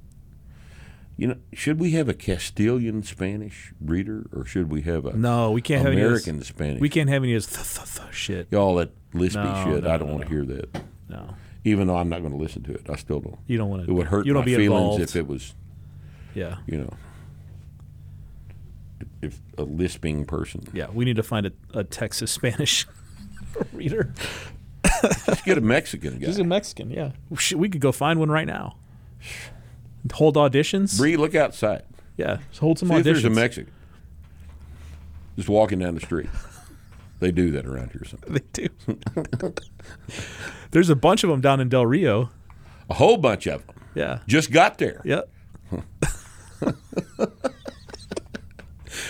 You know, should we have a Castilian Spanish reader, or should we have a No, we can't have American any of Spanish? We can't have any of th- th- th- shit. all that lispy No, shit. no, I don't no, want to hear that. No, Even though I'm not going to listen to it, I still don't. you don't want to. It would hurt you don't my be feelings involved. if it was, yeah, you know, if a lisping person. yeah. We need to find a, a Texas Spanish [LAUGHS] reader. Just get a Mexican guy. He's a Mexican. Yeah, Shit, we could go find one right now. Hold auditions. Bree, look outside. yeah, just hold some See if auditions. there's a Mexican. Just walking down the street. They do that around here sometimes. They do. there's a bunch of them down in Del Rio. A whole bunch of them Yeah. just got there. Yep. [LAUGHS]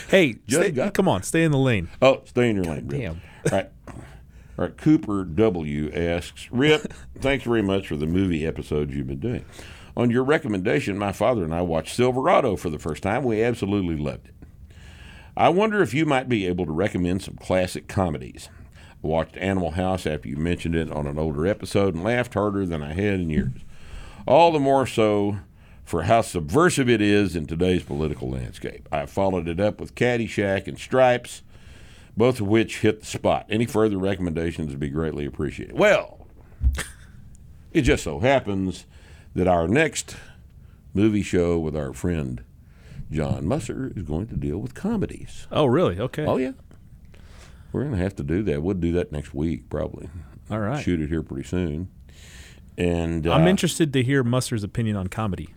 hey, Just stay, got- come on, stay in the lane. Oh, stay in your lane. Rip. damn. All right. All right. Cooper W asks, Rip, thanks very much for the movie episodes you've been doing. On your recommendation, my father and I watched Silverado for the first time. We absolutely loved it. I wonder if you might be able to recommend some classic comedies. I watched Animal House after you mentioned it on an older episode and laughed harder than I had in years. All the more so for how subversive it is in today's political landscape. I followed it up with Caddyshack and Stripes, both of which hit the spot. Any further recommendations would be greatly appreciated. Well, [LAUGHS] it just so happens that our next movie show with our friend John Musser is going to deal with comedies. Oh, really? Okay. Oh, yeah. We're going to have to do that. We'll do that next week, probably. All right. Shoot it here pretty soon. And uh, I'm interested to hear Musser's opinion on comedy.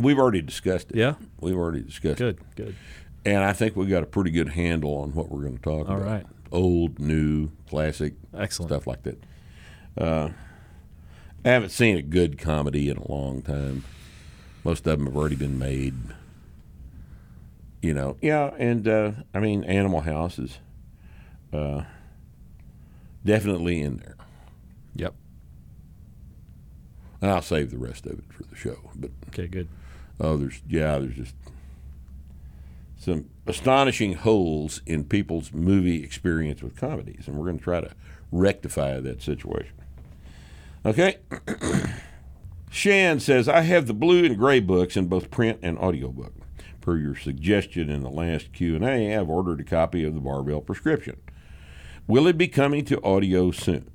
We've already discussed it. Yeah? We've already discussed it. Good, good. And I think we've got a pretty good handle on what we're going to talk All about. right. Old, new, classic, Excellent. stuff like that. Uh, I haven't seen a good comedy in a long time. Most of them have already been made. You know, yeah, and uh, I mean, Animal House is uh, definitely in there. Yep. And I'll save the rest of it for the show. But Okay, good. Oh, there's yeah, there's just some astonishing holes in people's movie experience with comedies, and we're going to try to rectify that situation. Okay. [CLEARS THROAT] Shan says, I have the blue and gray books in both print and audiobook. Per your suggestion in the last Q&A, I've ordered a copy of the Barbell Prescription. Will it be coming to audio soon?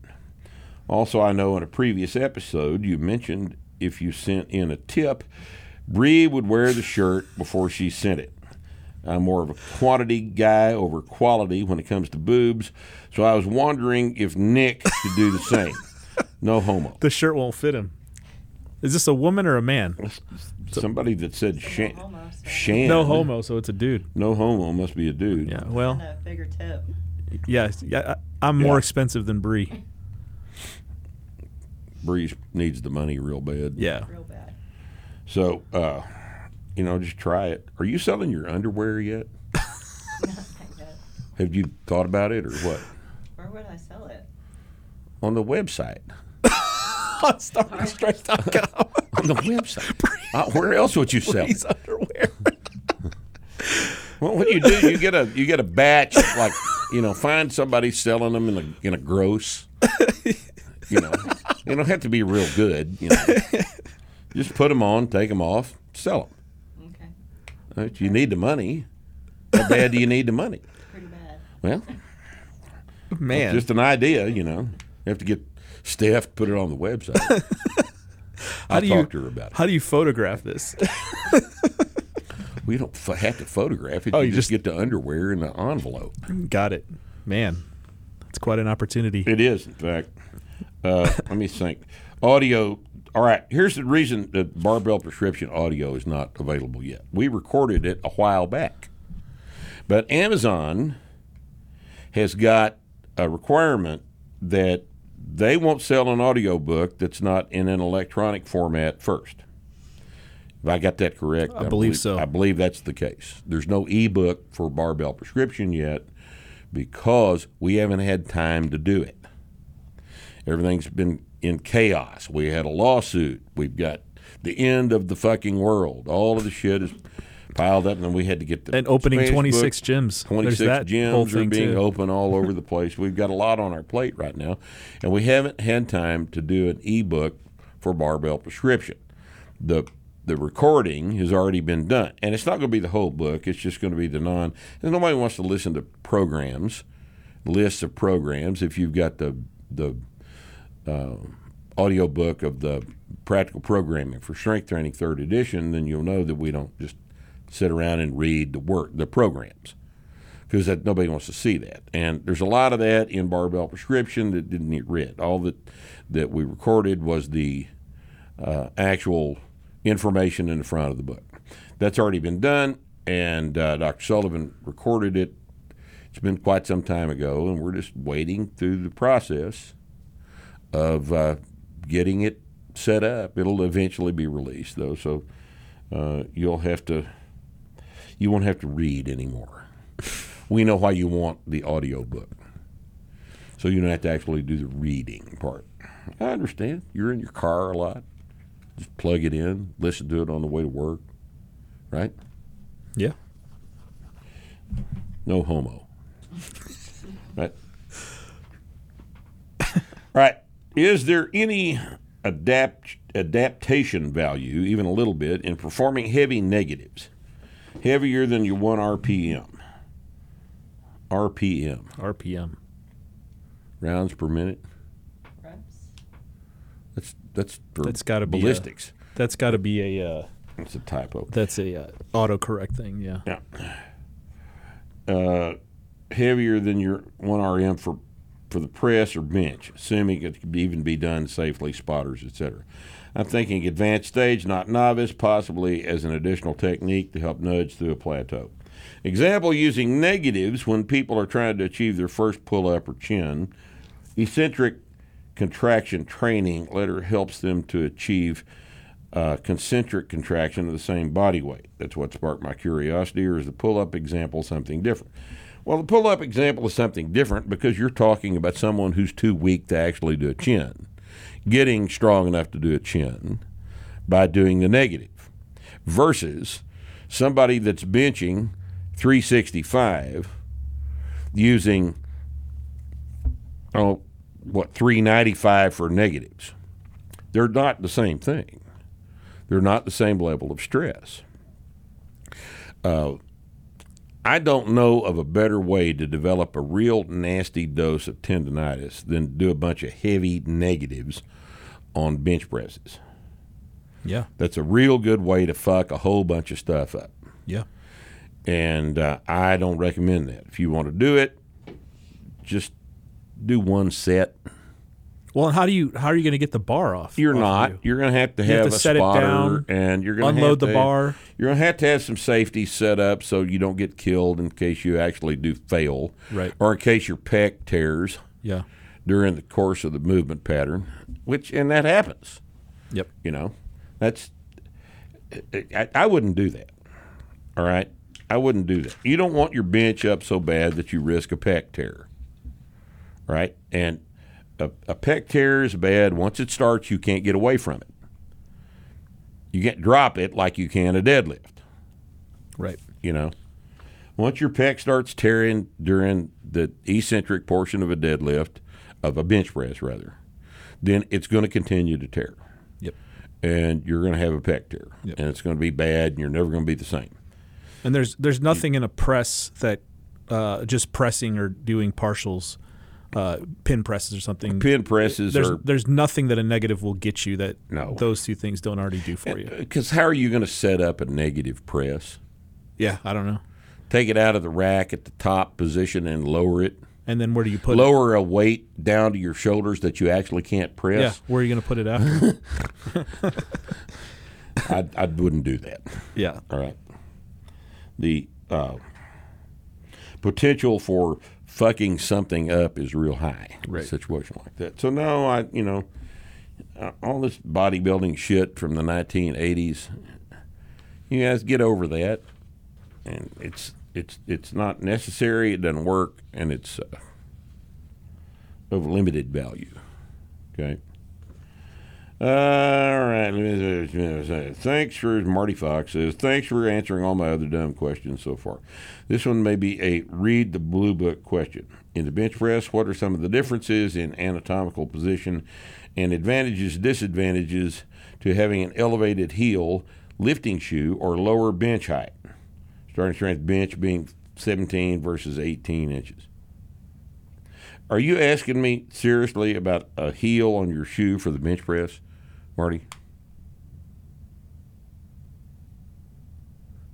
Also, I know in a previous episode you mentioned if you sent in a tip, Bree would wear the shirt before she sent it. I'm more of a quantity guy over quality when it comes to boobs, so I was wondering if Nick could do the same. [LAUGHS] No homo. The shirt won't fit him. Is this a woman or a man? Somebody that said Shan. homo, so- Shan. No homo, so it's a dude. No homo must be a dude. Yeah. And Well, a bigger tip. yeah. yeah I, I'm more expensive than Bree. Bree needs the money real bad. Yeah. Real bad. So, uh, you know, just try it. Are you selling your underwear yet? [LAUGHS] Have you thought about it or what? Where would I sell it? On the website. [LAUGHS] On StarTrek.com. [LAUGHS] On the website. Uh, where else would you sell? it? Bree's underwear. Well, what you do, you get a you get a batch, like you know, find somebody selling them in a in a gross. You know, they don't have to be real good. You know, just put them on, take them off, sell them. Okay. You need the money. How bad do you need the money? [LAUGHS] Pretty bad. Well, Man. just an idea. You know, you have to get staff to put it on the website. [LAUGHS] how I'll do talk you to her about it. how do you photograph this? [LAUGHS] We don't f- have to photograph it. Oh, you, you just just- get the underwear in the envelope. Got it. Man, that's quite an opportunity. It is, in fact. Uh, let me think. Audio. All right. Here's the reason that Barbell Prescription Audio is not available yet. We recorded it a while back, but Amazon has got a requirement that they won't sell an audio book that's not in an electronic format first. If I got that correct, I believe so. I believe that's the case. There's no ebook for Barbell Prescription yet because we haven't had time to do it. Everything's been in chaos. We had a lawsuit. We've got the end of the fucking world. All of the shit is piled up, and then we had to get the And opening Spanish 26 gyms. 26 gyms are being too. open all over the place. We've got a lot on our plate right now, and we haven't had time to do an ebook for Barbell Prescription. The the recording has already been done, and it's not going to be the whole book. It's just going to be the non. And nobody wants to listen to programs, lists of programs. If you've got the the uh, audio book of the practical programming for strength training third edition, then you'll know that we don't just sit around and read the work the programs because that nobody wants to see that. And there's a lot of that in barbell prescription that didn't get read. All that that we recorded was the uh, actual information in the front of the book. That's already been done, and uh, Dr. Sullivan recorded it. It's been quite some time ago, and we're just waiting through the process of uh, getting it set up. It'll eventually be released, though, so uh, you'll have to you won't have to read anymore. We know why you want the audio book, so you don't have to actually do the reading part. I understand. You're in your car a lot. Just plug it in, listen to it on the way to work, right? Yeah. No homo. right? [LAUGHS] right. Is there any adapt adaptation value, even a little bit, in performing heavy negatives? Heavier than your one RPM. RPM. RPM. Rounds per minute. Reps. That's that's for That's gotta be a- ballistics. That's got to be a. Uh, That's a typo. that's a uh, autocorrect thing. Yeah. Yeah. Uh, heavier than your one RM for for the press or bench, assuming it could even be done safely, spotters, etc. I'm thinking advanced stage, not novice, possibly as an additional technique to help nudge through a plateau. Example using negatives when people are trying to achieve their first pull up or chin. Eccentric contraction training later helps them to achieve uh, concentric contraction of the same body weight. That's what sparked my curiosity, or is the pull up example something different? Well, the pull up example is something different because you're talking about someone who's too weak to actually do a chin, getting strong enough to do a chin by doing the negative, versus somebody that's benching 365 using, oh, what, 395 for negatives. They're not the same thing they're not the same level of stress. Uh, I don't know of a better way to develop a real nasty dose of tendonitis than to do a bunch of heavy negatives on bench presses. Yeah. That's a real good way to fuck a whole bunch of stuff up. Yeah. And uh, I don't recommend that. If you want to do it, just do one set. Well, and how do you how are you going to get the bar off? You're off not. you? You're going to have to You have have to a set it spotter, down, and you're going to unload the bar. You're going to have to have some safety set up so you don't get killed in case you actually do fail, Right. Or in case your pec tears Yeah. during the course of the movement pattern, which and that happens. Yep. You know, that's I, I wouldn't do that. All right, I wouldn't do that. You don't want your bench up so bad that you risk a pec tear. Right, and a, a pec tear is bad. Once it starts, you can't get away from it. You can't drop it like you can a deadlift. Right. You know, once your pec starts tearing during the eccentric portion of a deadlift, of a bench press rather, then it's going to continue to tear Yep. and you're going to have a pec tear, Yep. and it's going to be bad, and you're never going to be the same. And there's there's nothing in a press that uh, just pressing or doing partials, uh, pin presses or something. Pin presses there's are there's nothing that a negative will get you that No. those two things don't already do for you. because how are you going to set up a negative press? Yeah, I don't know. Take it out of the rack at the top position and lower it. And then where do you put it? Lower a weight down to your shoulders that you actually can't press? Yeah, where are you going to put it after? [LAUGHS] I, I wouldn't do that. yeah. All right. The uh, potential for fucking something up is real high in a Right. situation like that. So no, I you know uh, all this bodybuilding shit from the 1980s. You guys get over that, and it's it's it's not necessary. It doesn't work, and it's uh, of limited value. Okay. All right. Thanks for Marty Fox says. Thanks for answering all my other dumb questions so far. This one may be a read the blue book question. In the bench press, what are some of the differences in anatomical position and advantages, disadvantages to having an elevated heel, lifting shoe, or lower bench height? Starting strength bench being 17 versus 18 inches. Are you asking me seriously about a heel on your shoe for the bench press, Marty?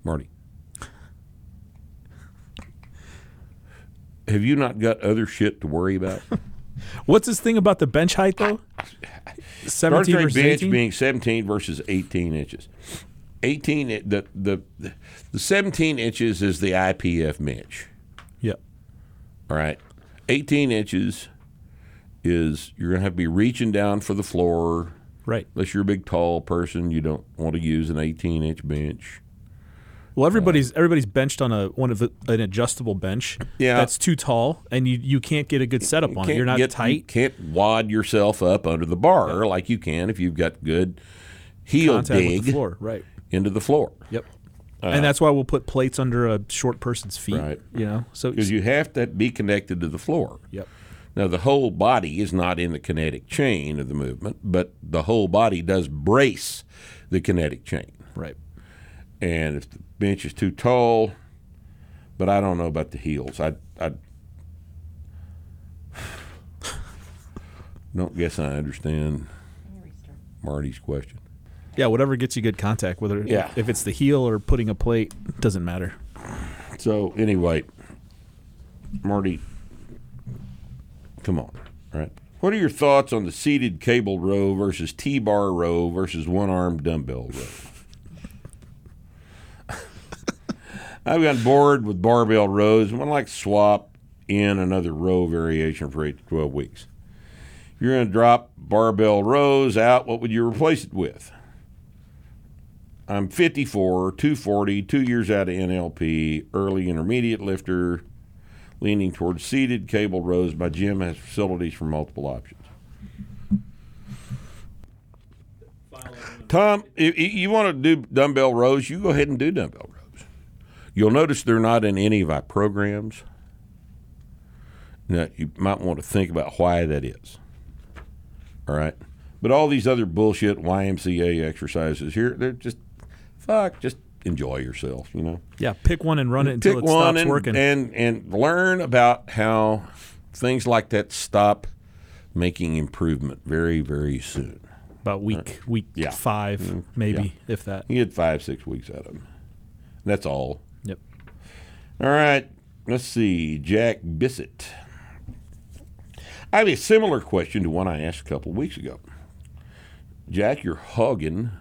Marty. Have you not got other shit to worry about? [LAUGHS] What's this thing about the bench height though? 17 straight versus bench 18? being 17 versus 18 inches. 18 i- the the the 17 inches is the IPF bench. Yep. All right. 18 inches is you're going to have to be reaching down for the floor. Right. Unless you're a big, tall person, you don't want to use an 18 inch bench. Well, everybody's everybody's benched on a one of the, an adjustable bench. Yeah. That's too tall, and you you can't get a good setup on it. You're not get- You tight. can't wad yourself up under the bar like you can if you've got good heel contact dig the floor. Right. into the floor. Yep. Uh, and that's why we'll put plates under a short person's feet. Right. You know. So Because you have to be connected to the floor. Yep. Now, the whole body is not in the kinetic chain of the movement, but the whole body does brace the kinetic chain. Right. And if the bench is too tall, but I don't know about the heels. I, I don't guess I understand Let me restart. Marty's question. Yeah. Whatever gets you good contact, whether Yeah. if it's the heel or putting a plate, doesn't matter. So, anyway, Marty, come on. right? What are your thoughts on the seated cable row versus T bar row versus one arm dumbbell row? [LAUGHS] I've gotten bored with barbell rows and would like to swap in another row variation for 8 to 12 weeks. If you're going to drop barbell rows out, what would you replace it with? I'm 54, 240, two years out of NLP, early intermediate lifter, leaning towards seated cable rows. My gym has facilities for multiple options. Tom, if you want to do dumbbell rows, you go ahead and do dumbbell rows. You'll notice they're not in any of our programs. Now, you might want to think about why that is. All right. But all these other bullshit YMCA exercises here, they're just fuck, just enjoy yourself, you know. Yeah. Pick one and run it until Pick it stops and, working. and and learn about how things like that stop making improvement very, very soon. About week week Yeah. five, mm-hmm. maybe if that. You get five, six weeks out of them. That's all. Yep. All right. Let's see. Jack Bissett. I have a similar question to one I asked a couple weeks ago. Jack, you're hogging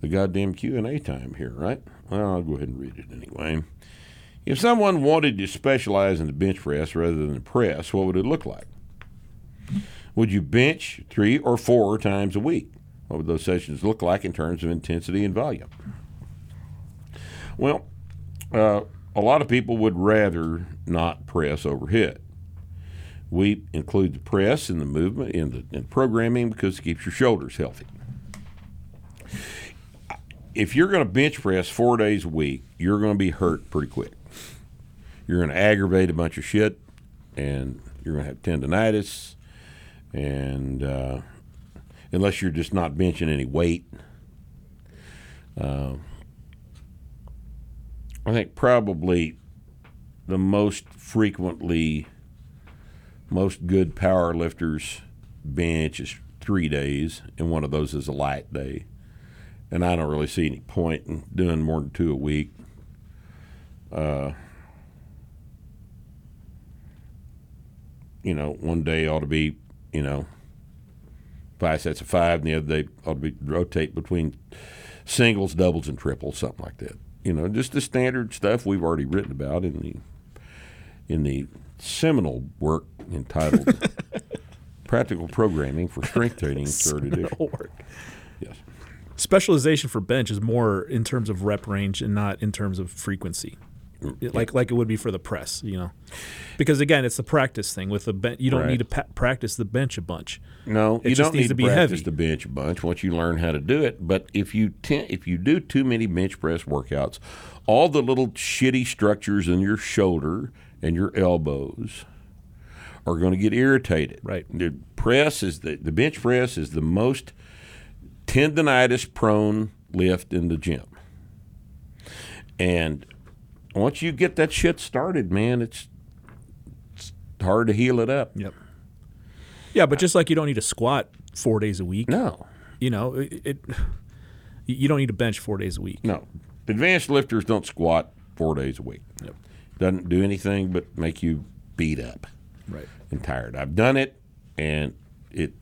the goddamn Q and A time here, right? Well, I'll go ahead and read it anyway. If someone wanted to specialize in the bench press rather than the press, what would it look like? Would you bench three or four times a week? What would those sessions look like in terms of intensity and volume? Well, uh, a lot of people would rather not press overhead. We include the press in the movement in the in programming because it keeps your shoulders healthy. If you're going to bench press four days a week, you're going to be hurt pretty quick. You're going to aggravate a bunch of shit, and you're going to have tendonitis, and uh, unless you're just not benching any weight. Uh, I think probably the most frequently, most good power lifters bench is three days, and one of those is a light day. And I don't really see any point in doing more than two a week. Uh, you know, one day ought to be, you know, five sets of five, and the other day ought to be rotate between singles, doubles, and triples, something like that. You know, just the standard stuff we've already written about in the in the seminal work entitled [LAUGHS] "Practical Programming for Strength Training, [LAUGHS] Third Edition." Work. Yes. Specialization for bench is more in terms of rep range and not in terms of frequency. It- like like it would be for the press, you know, because again, it's the practice thing with the bench. You don't Right. need to pa- practice the bench a bunch. No, It you just don't needs need to be practice heavy. the bench a bunch once you learn how to do it. But if you ten, if you do too many bench press workouts, all the little shitty structures in your shoulder and your elbows are going to get irritated. Right. The press is the the bench press is the most tendonitis prone lift in the gym. And once you get that shit started, man, it's it's hard to heal it up. Yep. Yeah, but just like you don't need to squat four days a week. No. You know, it, it you don't need to bench four days a week. No, advanced lifters don't squat four days a week. Yep. Doesn't do anything but make you beat up Right. and tired. I've done it, and it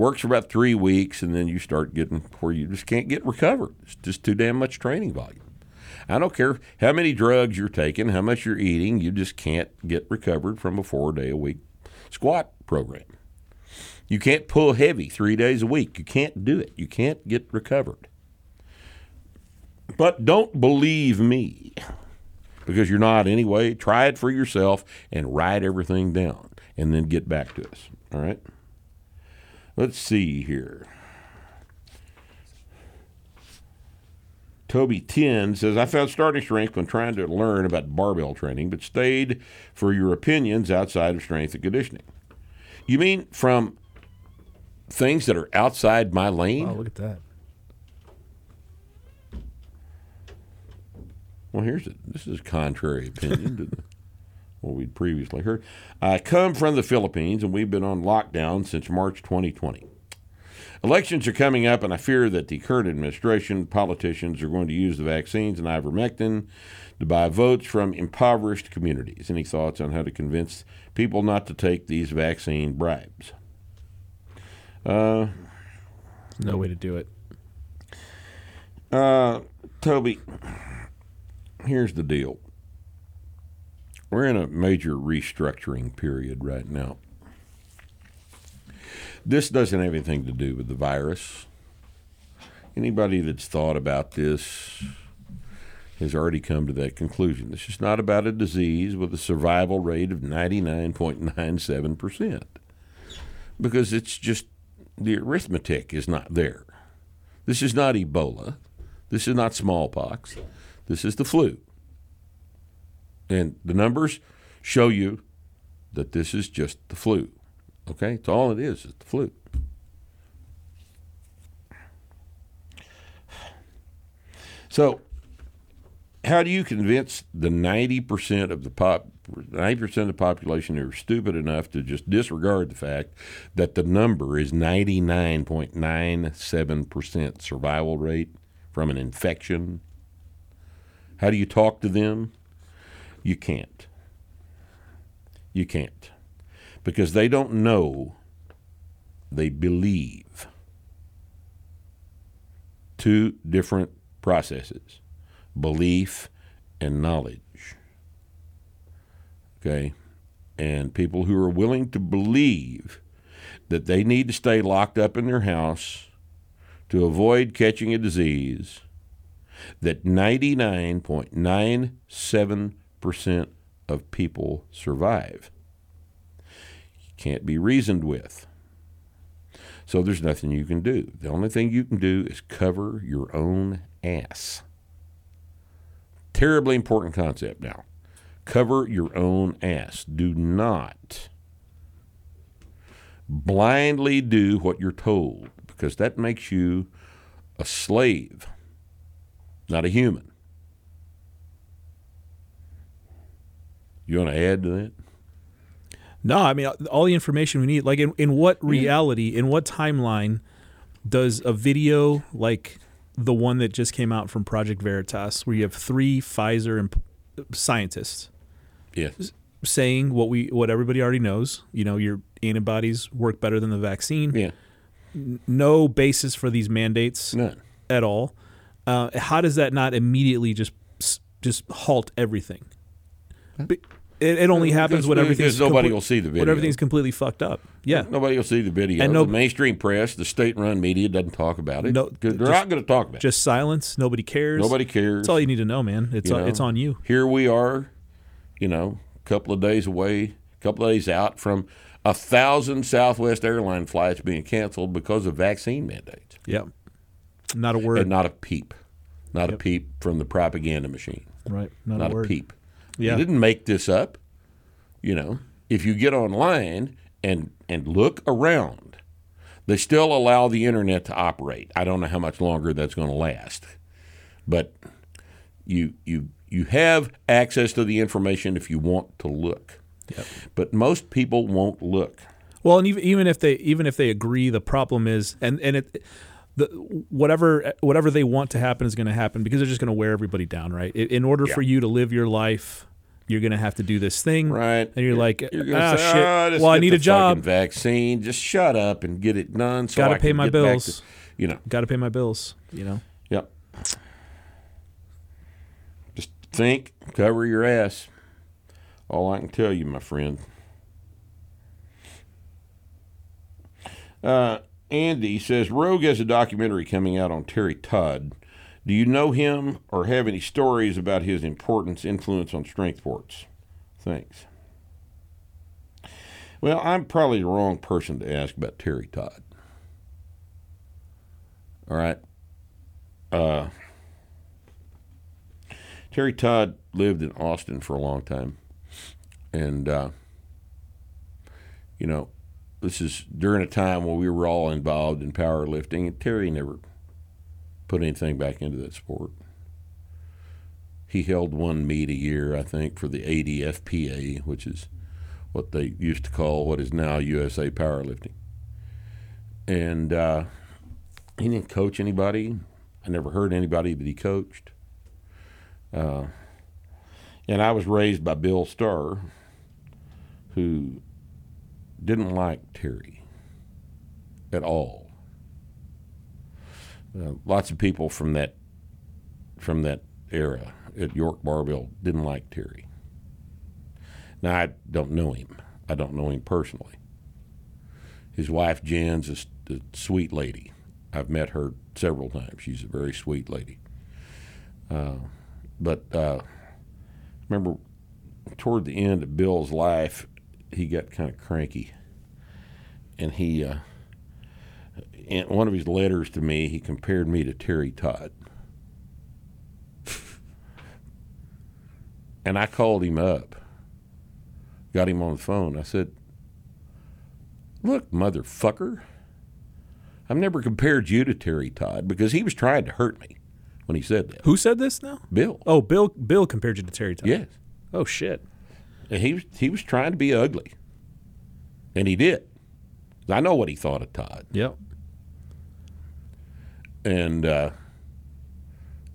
works for about three weeks, and then you start getting where you just can't get recovered. It's just too damn much training volume. I don't care how many drugs you're taking, how much you're eating, you just can't get recovered from a four day a week squat program. You can't pull heavy three days a week. You can't do it. You can't get recovered. But don't believe me because you're not anyway. Try it for yourself and write everything down and then get back to us. All right? Let's see here. Toby 10 says, I found starting strength when trying to learn about barbell training, but stayed for your opinions outside of strength and conditioning. You mean from things that are outside my lane? Oh, look at that. Well, here's it. This is contrary opinion [LAUGHS] to what we'd previously heard. I come from the Philippines, and we've been on lockdown since March 2020. Elections are coming up, and I fear that the current administration, politicians, are going to use the vaccines and ivermectin to buy votes from impoverished communities. Any thoughts on how to convince people not to take these vaccine bribes? Uh, No way to do it. Uh, Toby, here's the deal. We're in a major restructuring period right now. This doesn't have anything to do with the virus. Anybody that's thought about this has already come to that conclusion. This is not about a disease with a survival rate of 99.97%. Because it's just the arithmetic is not there. This is not Ebola. This is not smallpox. This is the flu. And the numbers show you that this is just the flu. Okay? It's all it is, it's the flu. So, how do you convince the 90% of the pop 90% of the population who are stupid enough to just disregard the fact that the number is 99.97% survival rate from an infection? How do you talk to them? You can't. You can't. Because they don't know, they believe. Two different processes belief and knowledge. Okay? And people who are willing to believe that they need to stay locked up in their house to avoid catching a disease that 99.97% of people survive. Can't be reasoned with. So there's nothing you can do. The only thing you can do is cover your own ass. Terribly important concept now. Cover your own ass. Do not blindly do what you're told because that makes you a slave, not a human. You want to add to that? No, I mean all the information we need. Like in, in what reality, in what timeline does a video like the one that just came out from Project Veritas, where you have three Pfizer and scientists Yes. saying what we what everybody already knows, you know, your antibodies work better than the vaccine. Yeah. No basis for these mandates None. at all. Uh, how does that not immediately just just halt everything? Be- It, it only happens when everything's nobody comple- will see the When everything's completely fucked up. Yeah. Nobody will see the video. And no- the mainstream press, the state-run media doesn't talk about it. No, they're just- not going to talk about it. Just silence. Nobody cares. Nobody cares. That's all you need to know, man. It's you on, know? it's on you. Here we are, you know, a couple of days away, a couple of days out from a thousand Southwest airline flights being canceled because of vaccine mandates, Yep. Not a word. and not a peep, not a peep from the propaganda machine. right. Not, not a a, peep. Yeah. You didn't make this up. You know, if you get online and and look around, they still allow the internet to operate. I don't know how much longer that's going to last, but you you you have access to the information if you want to look. But most people won't look. Well, and even even if they even if they agree, the problem is, and and it, the whatever whatever they want to happen is going to happen because they're just going to wear everybody down, right? In, in order for you to live your life, you're going to have to do this thing, Right. And you're like, You're ah, say, shit. "Oh, just well, I need a job. Vaccine. Just shut up and get it done. So Gotta I pay can my get back bills. to- you know. Got to pay my bills. You know. Yep. Just think, cover your ass. All I can tell you, my friend. Uh, Andy says Rogue has a documentary coming out on Terry Todd. Do you know him or have any stories about his importance, influence on strength sports? Thanks. Well, I'm probably the wrong person to ask about Terry Todd. All right. Uh, Terry Todd lived in Austin for a long time, and uh, you know, this is during a time when we were all involved in powerlifting, and Terry never put anything back into that sport. He held one meet a year, I think, for the ADFPA, which is what they used to call what is now USA Powerlifting. And uh, he didn't coach anybody. I never heard anybody that he coached. Uh, and I was raised by Bill Starr, who didn't like Terry at all. Uh, lots of people from that from that era at York Barbell didn't like Terry. Now I don't know him. I don't know him personally. His wife Jan's a sweet lady. I've met her several times. She's a very sweet lady. Uh, but uh, remember, toward the end of Bill's life, he got kind of cranky, and he, uh, in one of his letters to me, he compared me to Terry Todd. and I called him up, got him on the phone. I said, "Look, motherfucker." I've never compared you to Terry Todd because he was trying to hurt me when he said that. Who said this now? Bill. Oh, Bill. Bill compared you to Terry Todd. Yes. Oh shit. And he was he was trying to be ugly. And he did. I know what he thought of Todd. Yep. And uh,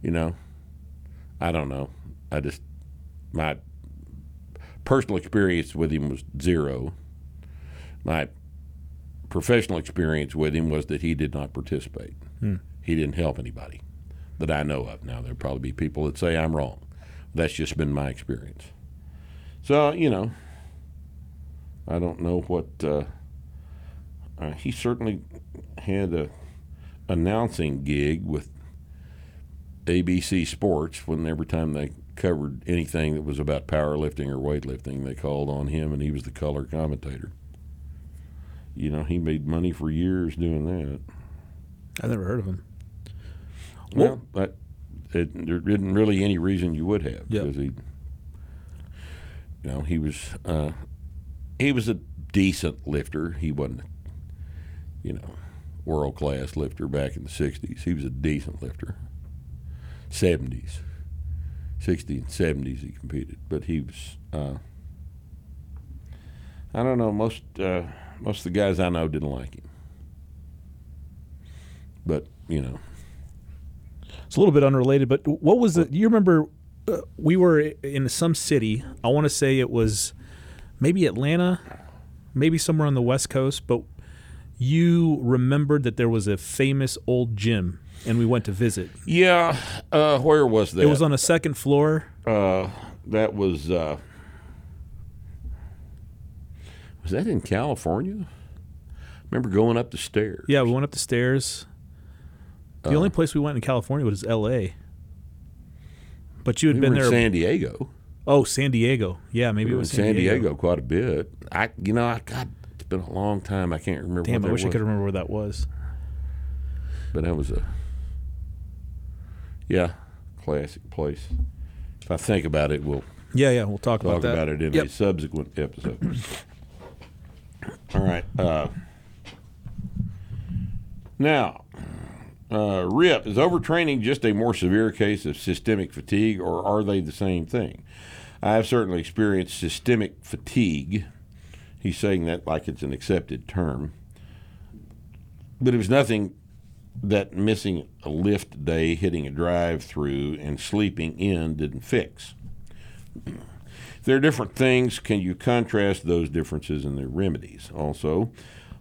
you know, I don't know. I just my personal experience with him was zero. My professional experience with him was that he did not participate. He didn't help anybody that I know of. Now there'll probably be people that say I'm wrong. That's just been my experience. So you know, I don't know what uh, uh, he certainly had a announcing gig with ABC Sports when every time they covered anything that was about powerlifting or weightlifting, they called on him, and he was the color commentator. You know, he made money for years doing that. I never heard of him. Well, that, it, there isn't really any reason you would have Yep. because he, you know, he was uh, he was a decent lifter. He wasn't, you know, world class lifter back in the '60s. He was a decent lifter. '70s, '60s and '70s he competed, but he was. Uh, I don't know. Most uh, most of the guys I know didn't like him, but you know. It's a little bit unrelated, but what was the? You remember uh, we were in some city. I want to say it was maybe Atlanta, maybe somewhere on the West Coast. But you remembered that there was a famous old gym, and we went to visit. Yeah, uh, where was that? It was on a second floor. Uh, that was. Uh, was that in California? I Remember going up the stairs? Yeah, we went up the stairs. The only place we went in California was L.A. But you had we been there. in San Diego. oh, San Diego. Yeah, maybe We it was San Diego. quite a bit. I, you know, I God, it's been a long time. I can't remember. Damn, I wish I could remember where that was. But that was a, yeah, classic place. If I think about it, we'll Yeah, yeah, we'll talk, talk about that. about it in Yep. a subsequent episode. All right. Uh, now, uh, Rip, is overtraining just a more severe case of systemic fatigue, or are they the same thing? I have certainly experienced systemic fatigue. He's saying that like it's an accepted term. But it was nothing that missing a lift day, hitting a drive through, and sleeping in didn't fix. There are different things, can you contrast those differences and their remedies? Also,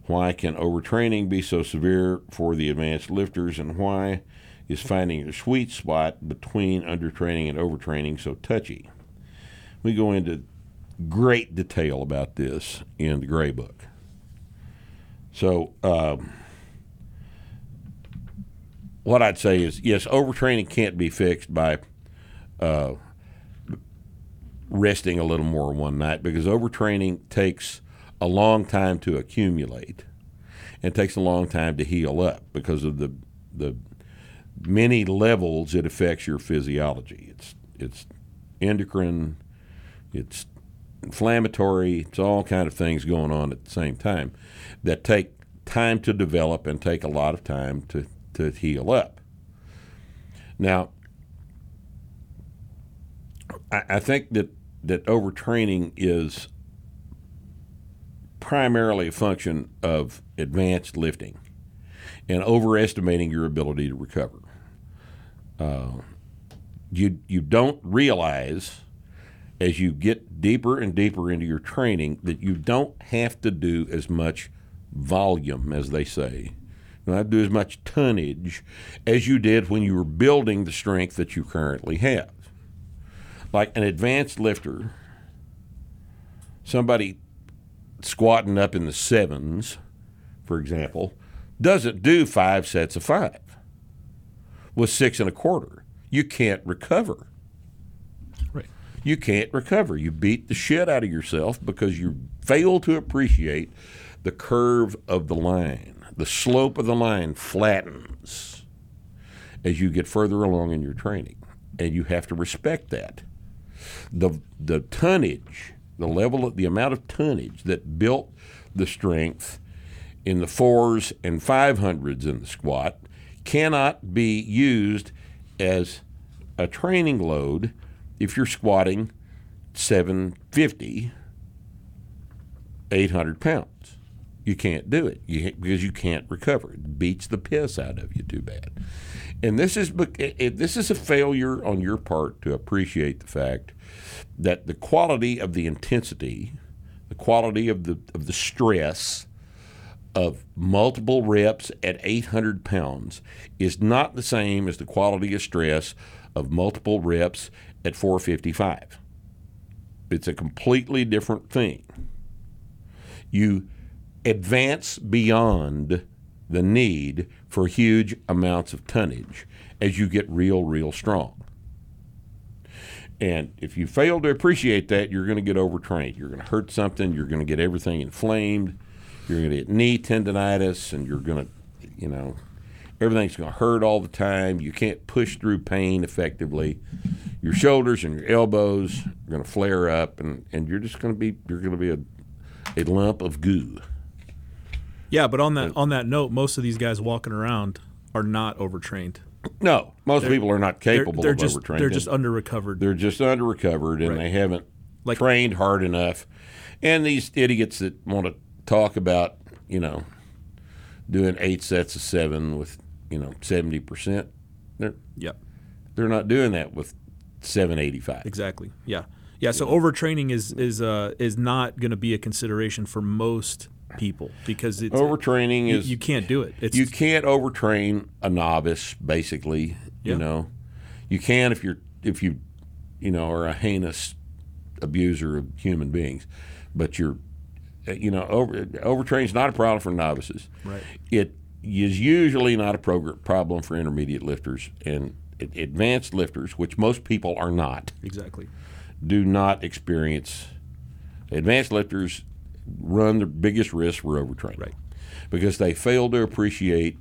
why can overtraining be so severe for the advanced lifters, and why is finding a sweet spot between undertraining and overtraining so touchy? We go into great detail about this in the Gray Book. So, um, what I'd say is yes, overtraining can't be fixed by uh, resting a little more one night because overtraining takes a long time to accumulate and takes a long time to heal up because of the the many levels it affects your physiology. It's it's endocrine, it's inflammatory, it's all kind of things going on at the same time that take time to develop and take a lot of time to, to heal up. Now, I, I think that, that overtraining is primarily a function of advanced lifting and overestimating your ability to recover. Uh, you you don't realize as you get deeper and deeper into your training that you don't have to do as much volume, as they say, not do as much tonnage as you did when you were building the strength that you currently have. Like an advanced lifter, somebody squatting up in the sevens, for example, doesn't do five sets of five with six and a quarter. You can't recover. You can't recover. You beat the shit out of yourself because you fail to appreciate the curve of the line. The slope of the line flattens as you get further along in your training, and you have to respect that. The the tonnage, the level of the amount of tonnage that built the strength in the fours and five hundreds in the squat cannot be used as a training load if you're squatting 750, 800 pounds. You can't do it you, because you can't recover. It beats the piss out of you too bad. And this is this is a failure on your part to appreciate the fact that the quality of the intensity, the quality of the of the stress of multiple reps at 800 pounds is not the same as the quality of stress of multiple reps at 455. It's a completely different thing. You advance beyond the need for huge amounts of tonnage as you get real, real strong. And if you fail to appreciate that, you're going to get overtrained. You're going to hurt something. You're going to get everything inflamed. You're going to get knee tendonitis, and you're going to, you know, everything's going to hurt all the time. You can't push through pain effectively. Your shoulders and your elbows are going to flare up, and, and you're just going to be you're going to be a, a lump of goo. Yeah, but on that on that note, most of these guys walking around are not overtrained. No, most people are not They're, capable they're of just overtraining. they're just under recovered. They're just under recovered and Right. they haven't Like- trained hard enough. And these idiots that want to talk about, you know, doing eight sets of seven with, you know, seventy percent, they're Yep, they're not doing that with seven eighty five. exactly. Yeah, yeah. So overtraining is is uh, is not going to be a consideration for most people because it's Overtraining you, is you can't do it. It's you can't overtrain a novice basically Yeah. you know you can if you're if you you know are a heinous abuser of human beings but you're you know over overtraining is not a problem for novices Right. it is usually not a problem for intermediate lifters and advanced lifters which most people are not exactly. do not experience advanced lifters run the biggest risk for overtraining Right. because they fail to appreciate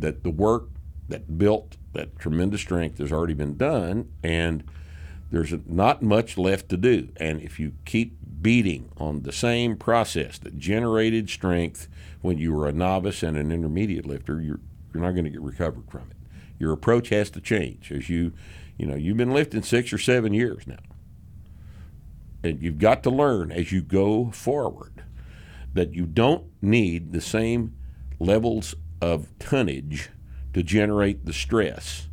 that the work that built that tremendous strength has already been done and there's not much left to do and if you keep beating on the same process that generated strength when you were a novice and an intermediate lifter you're you're not going to get recovered from it your approach has to change as you you know you've been lifting 6 or 7 years now and you've got to learn as you go forward that you don't need the same levels of tonnage to generate the stress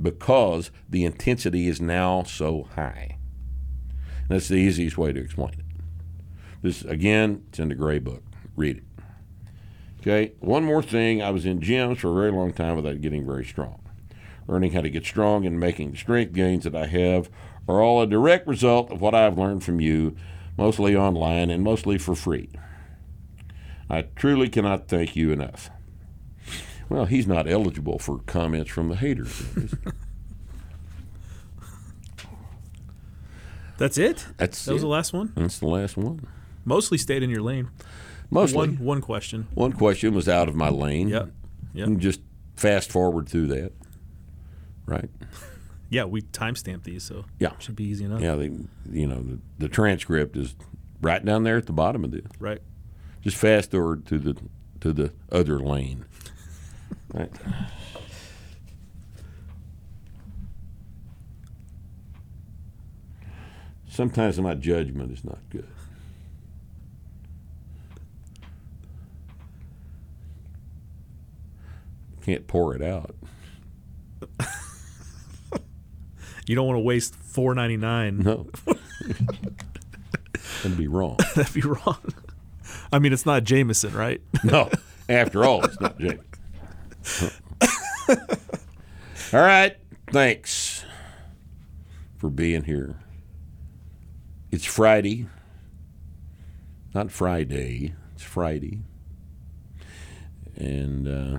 because the intensity is now so high. That's the easiest way to explain it. This again, it's in the gray book. Read it. Okay, one more thing. I was in gyms for a very long time without getting very strong. Learning how to get strong and making the strength gains that I have are all a direct result of what I've learned from you, mostly online and mostly for free. I truly cannot thank you enough. Well, he's not eligible for comments from the haters. That's it. That's that was it. the last one. That's the last one. Mostly stayed in your lane. Mostly. One One, question. One question was out of my lane. Yep. Yep. And just fast forward through that. Right? [LAUGHS] Yeah, we timestamp these, so Yeah. should be easy enough. Yeah, they, you know, the, the transcript is right down there at the bottom of this. Right. Just fast forward to the to the other lane. [LAUGHS] Right. Sometimes my judgment is not good. Can't pour it out. You don't want to waste four ninety nine. No. [LAUGHS] That'd be wrong. [LAUGHS] That'd be wrong. I mean, it's not Jameson, right? [LAUGHS] No. After all, it's not Jake. all right. Thanks for being here. It's Friday. Not Friday. It's Friday. And uh,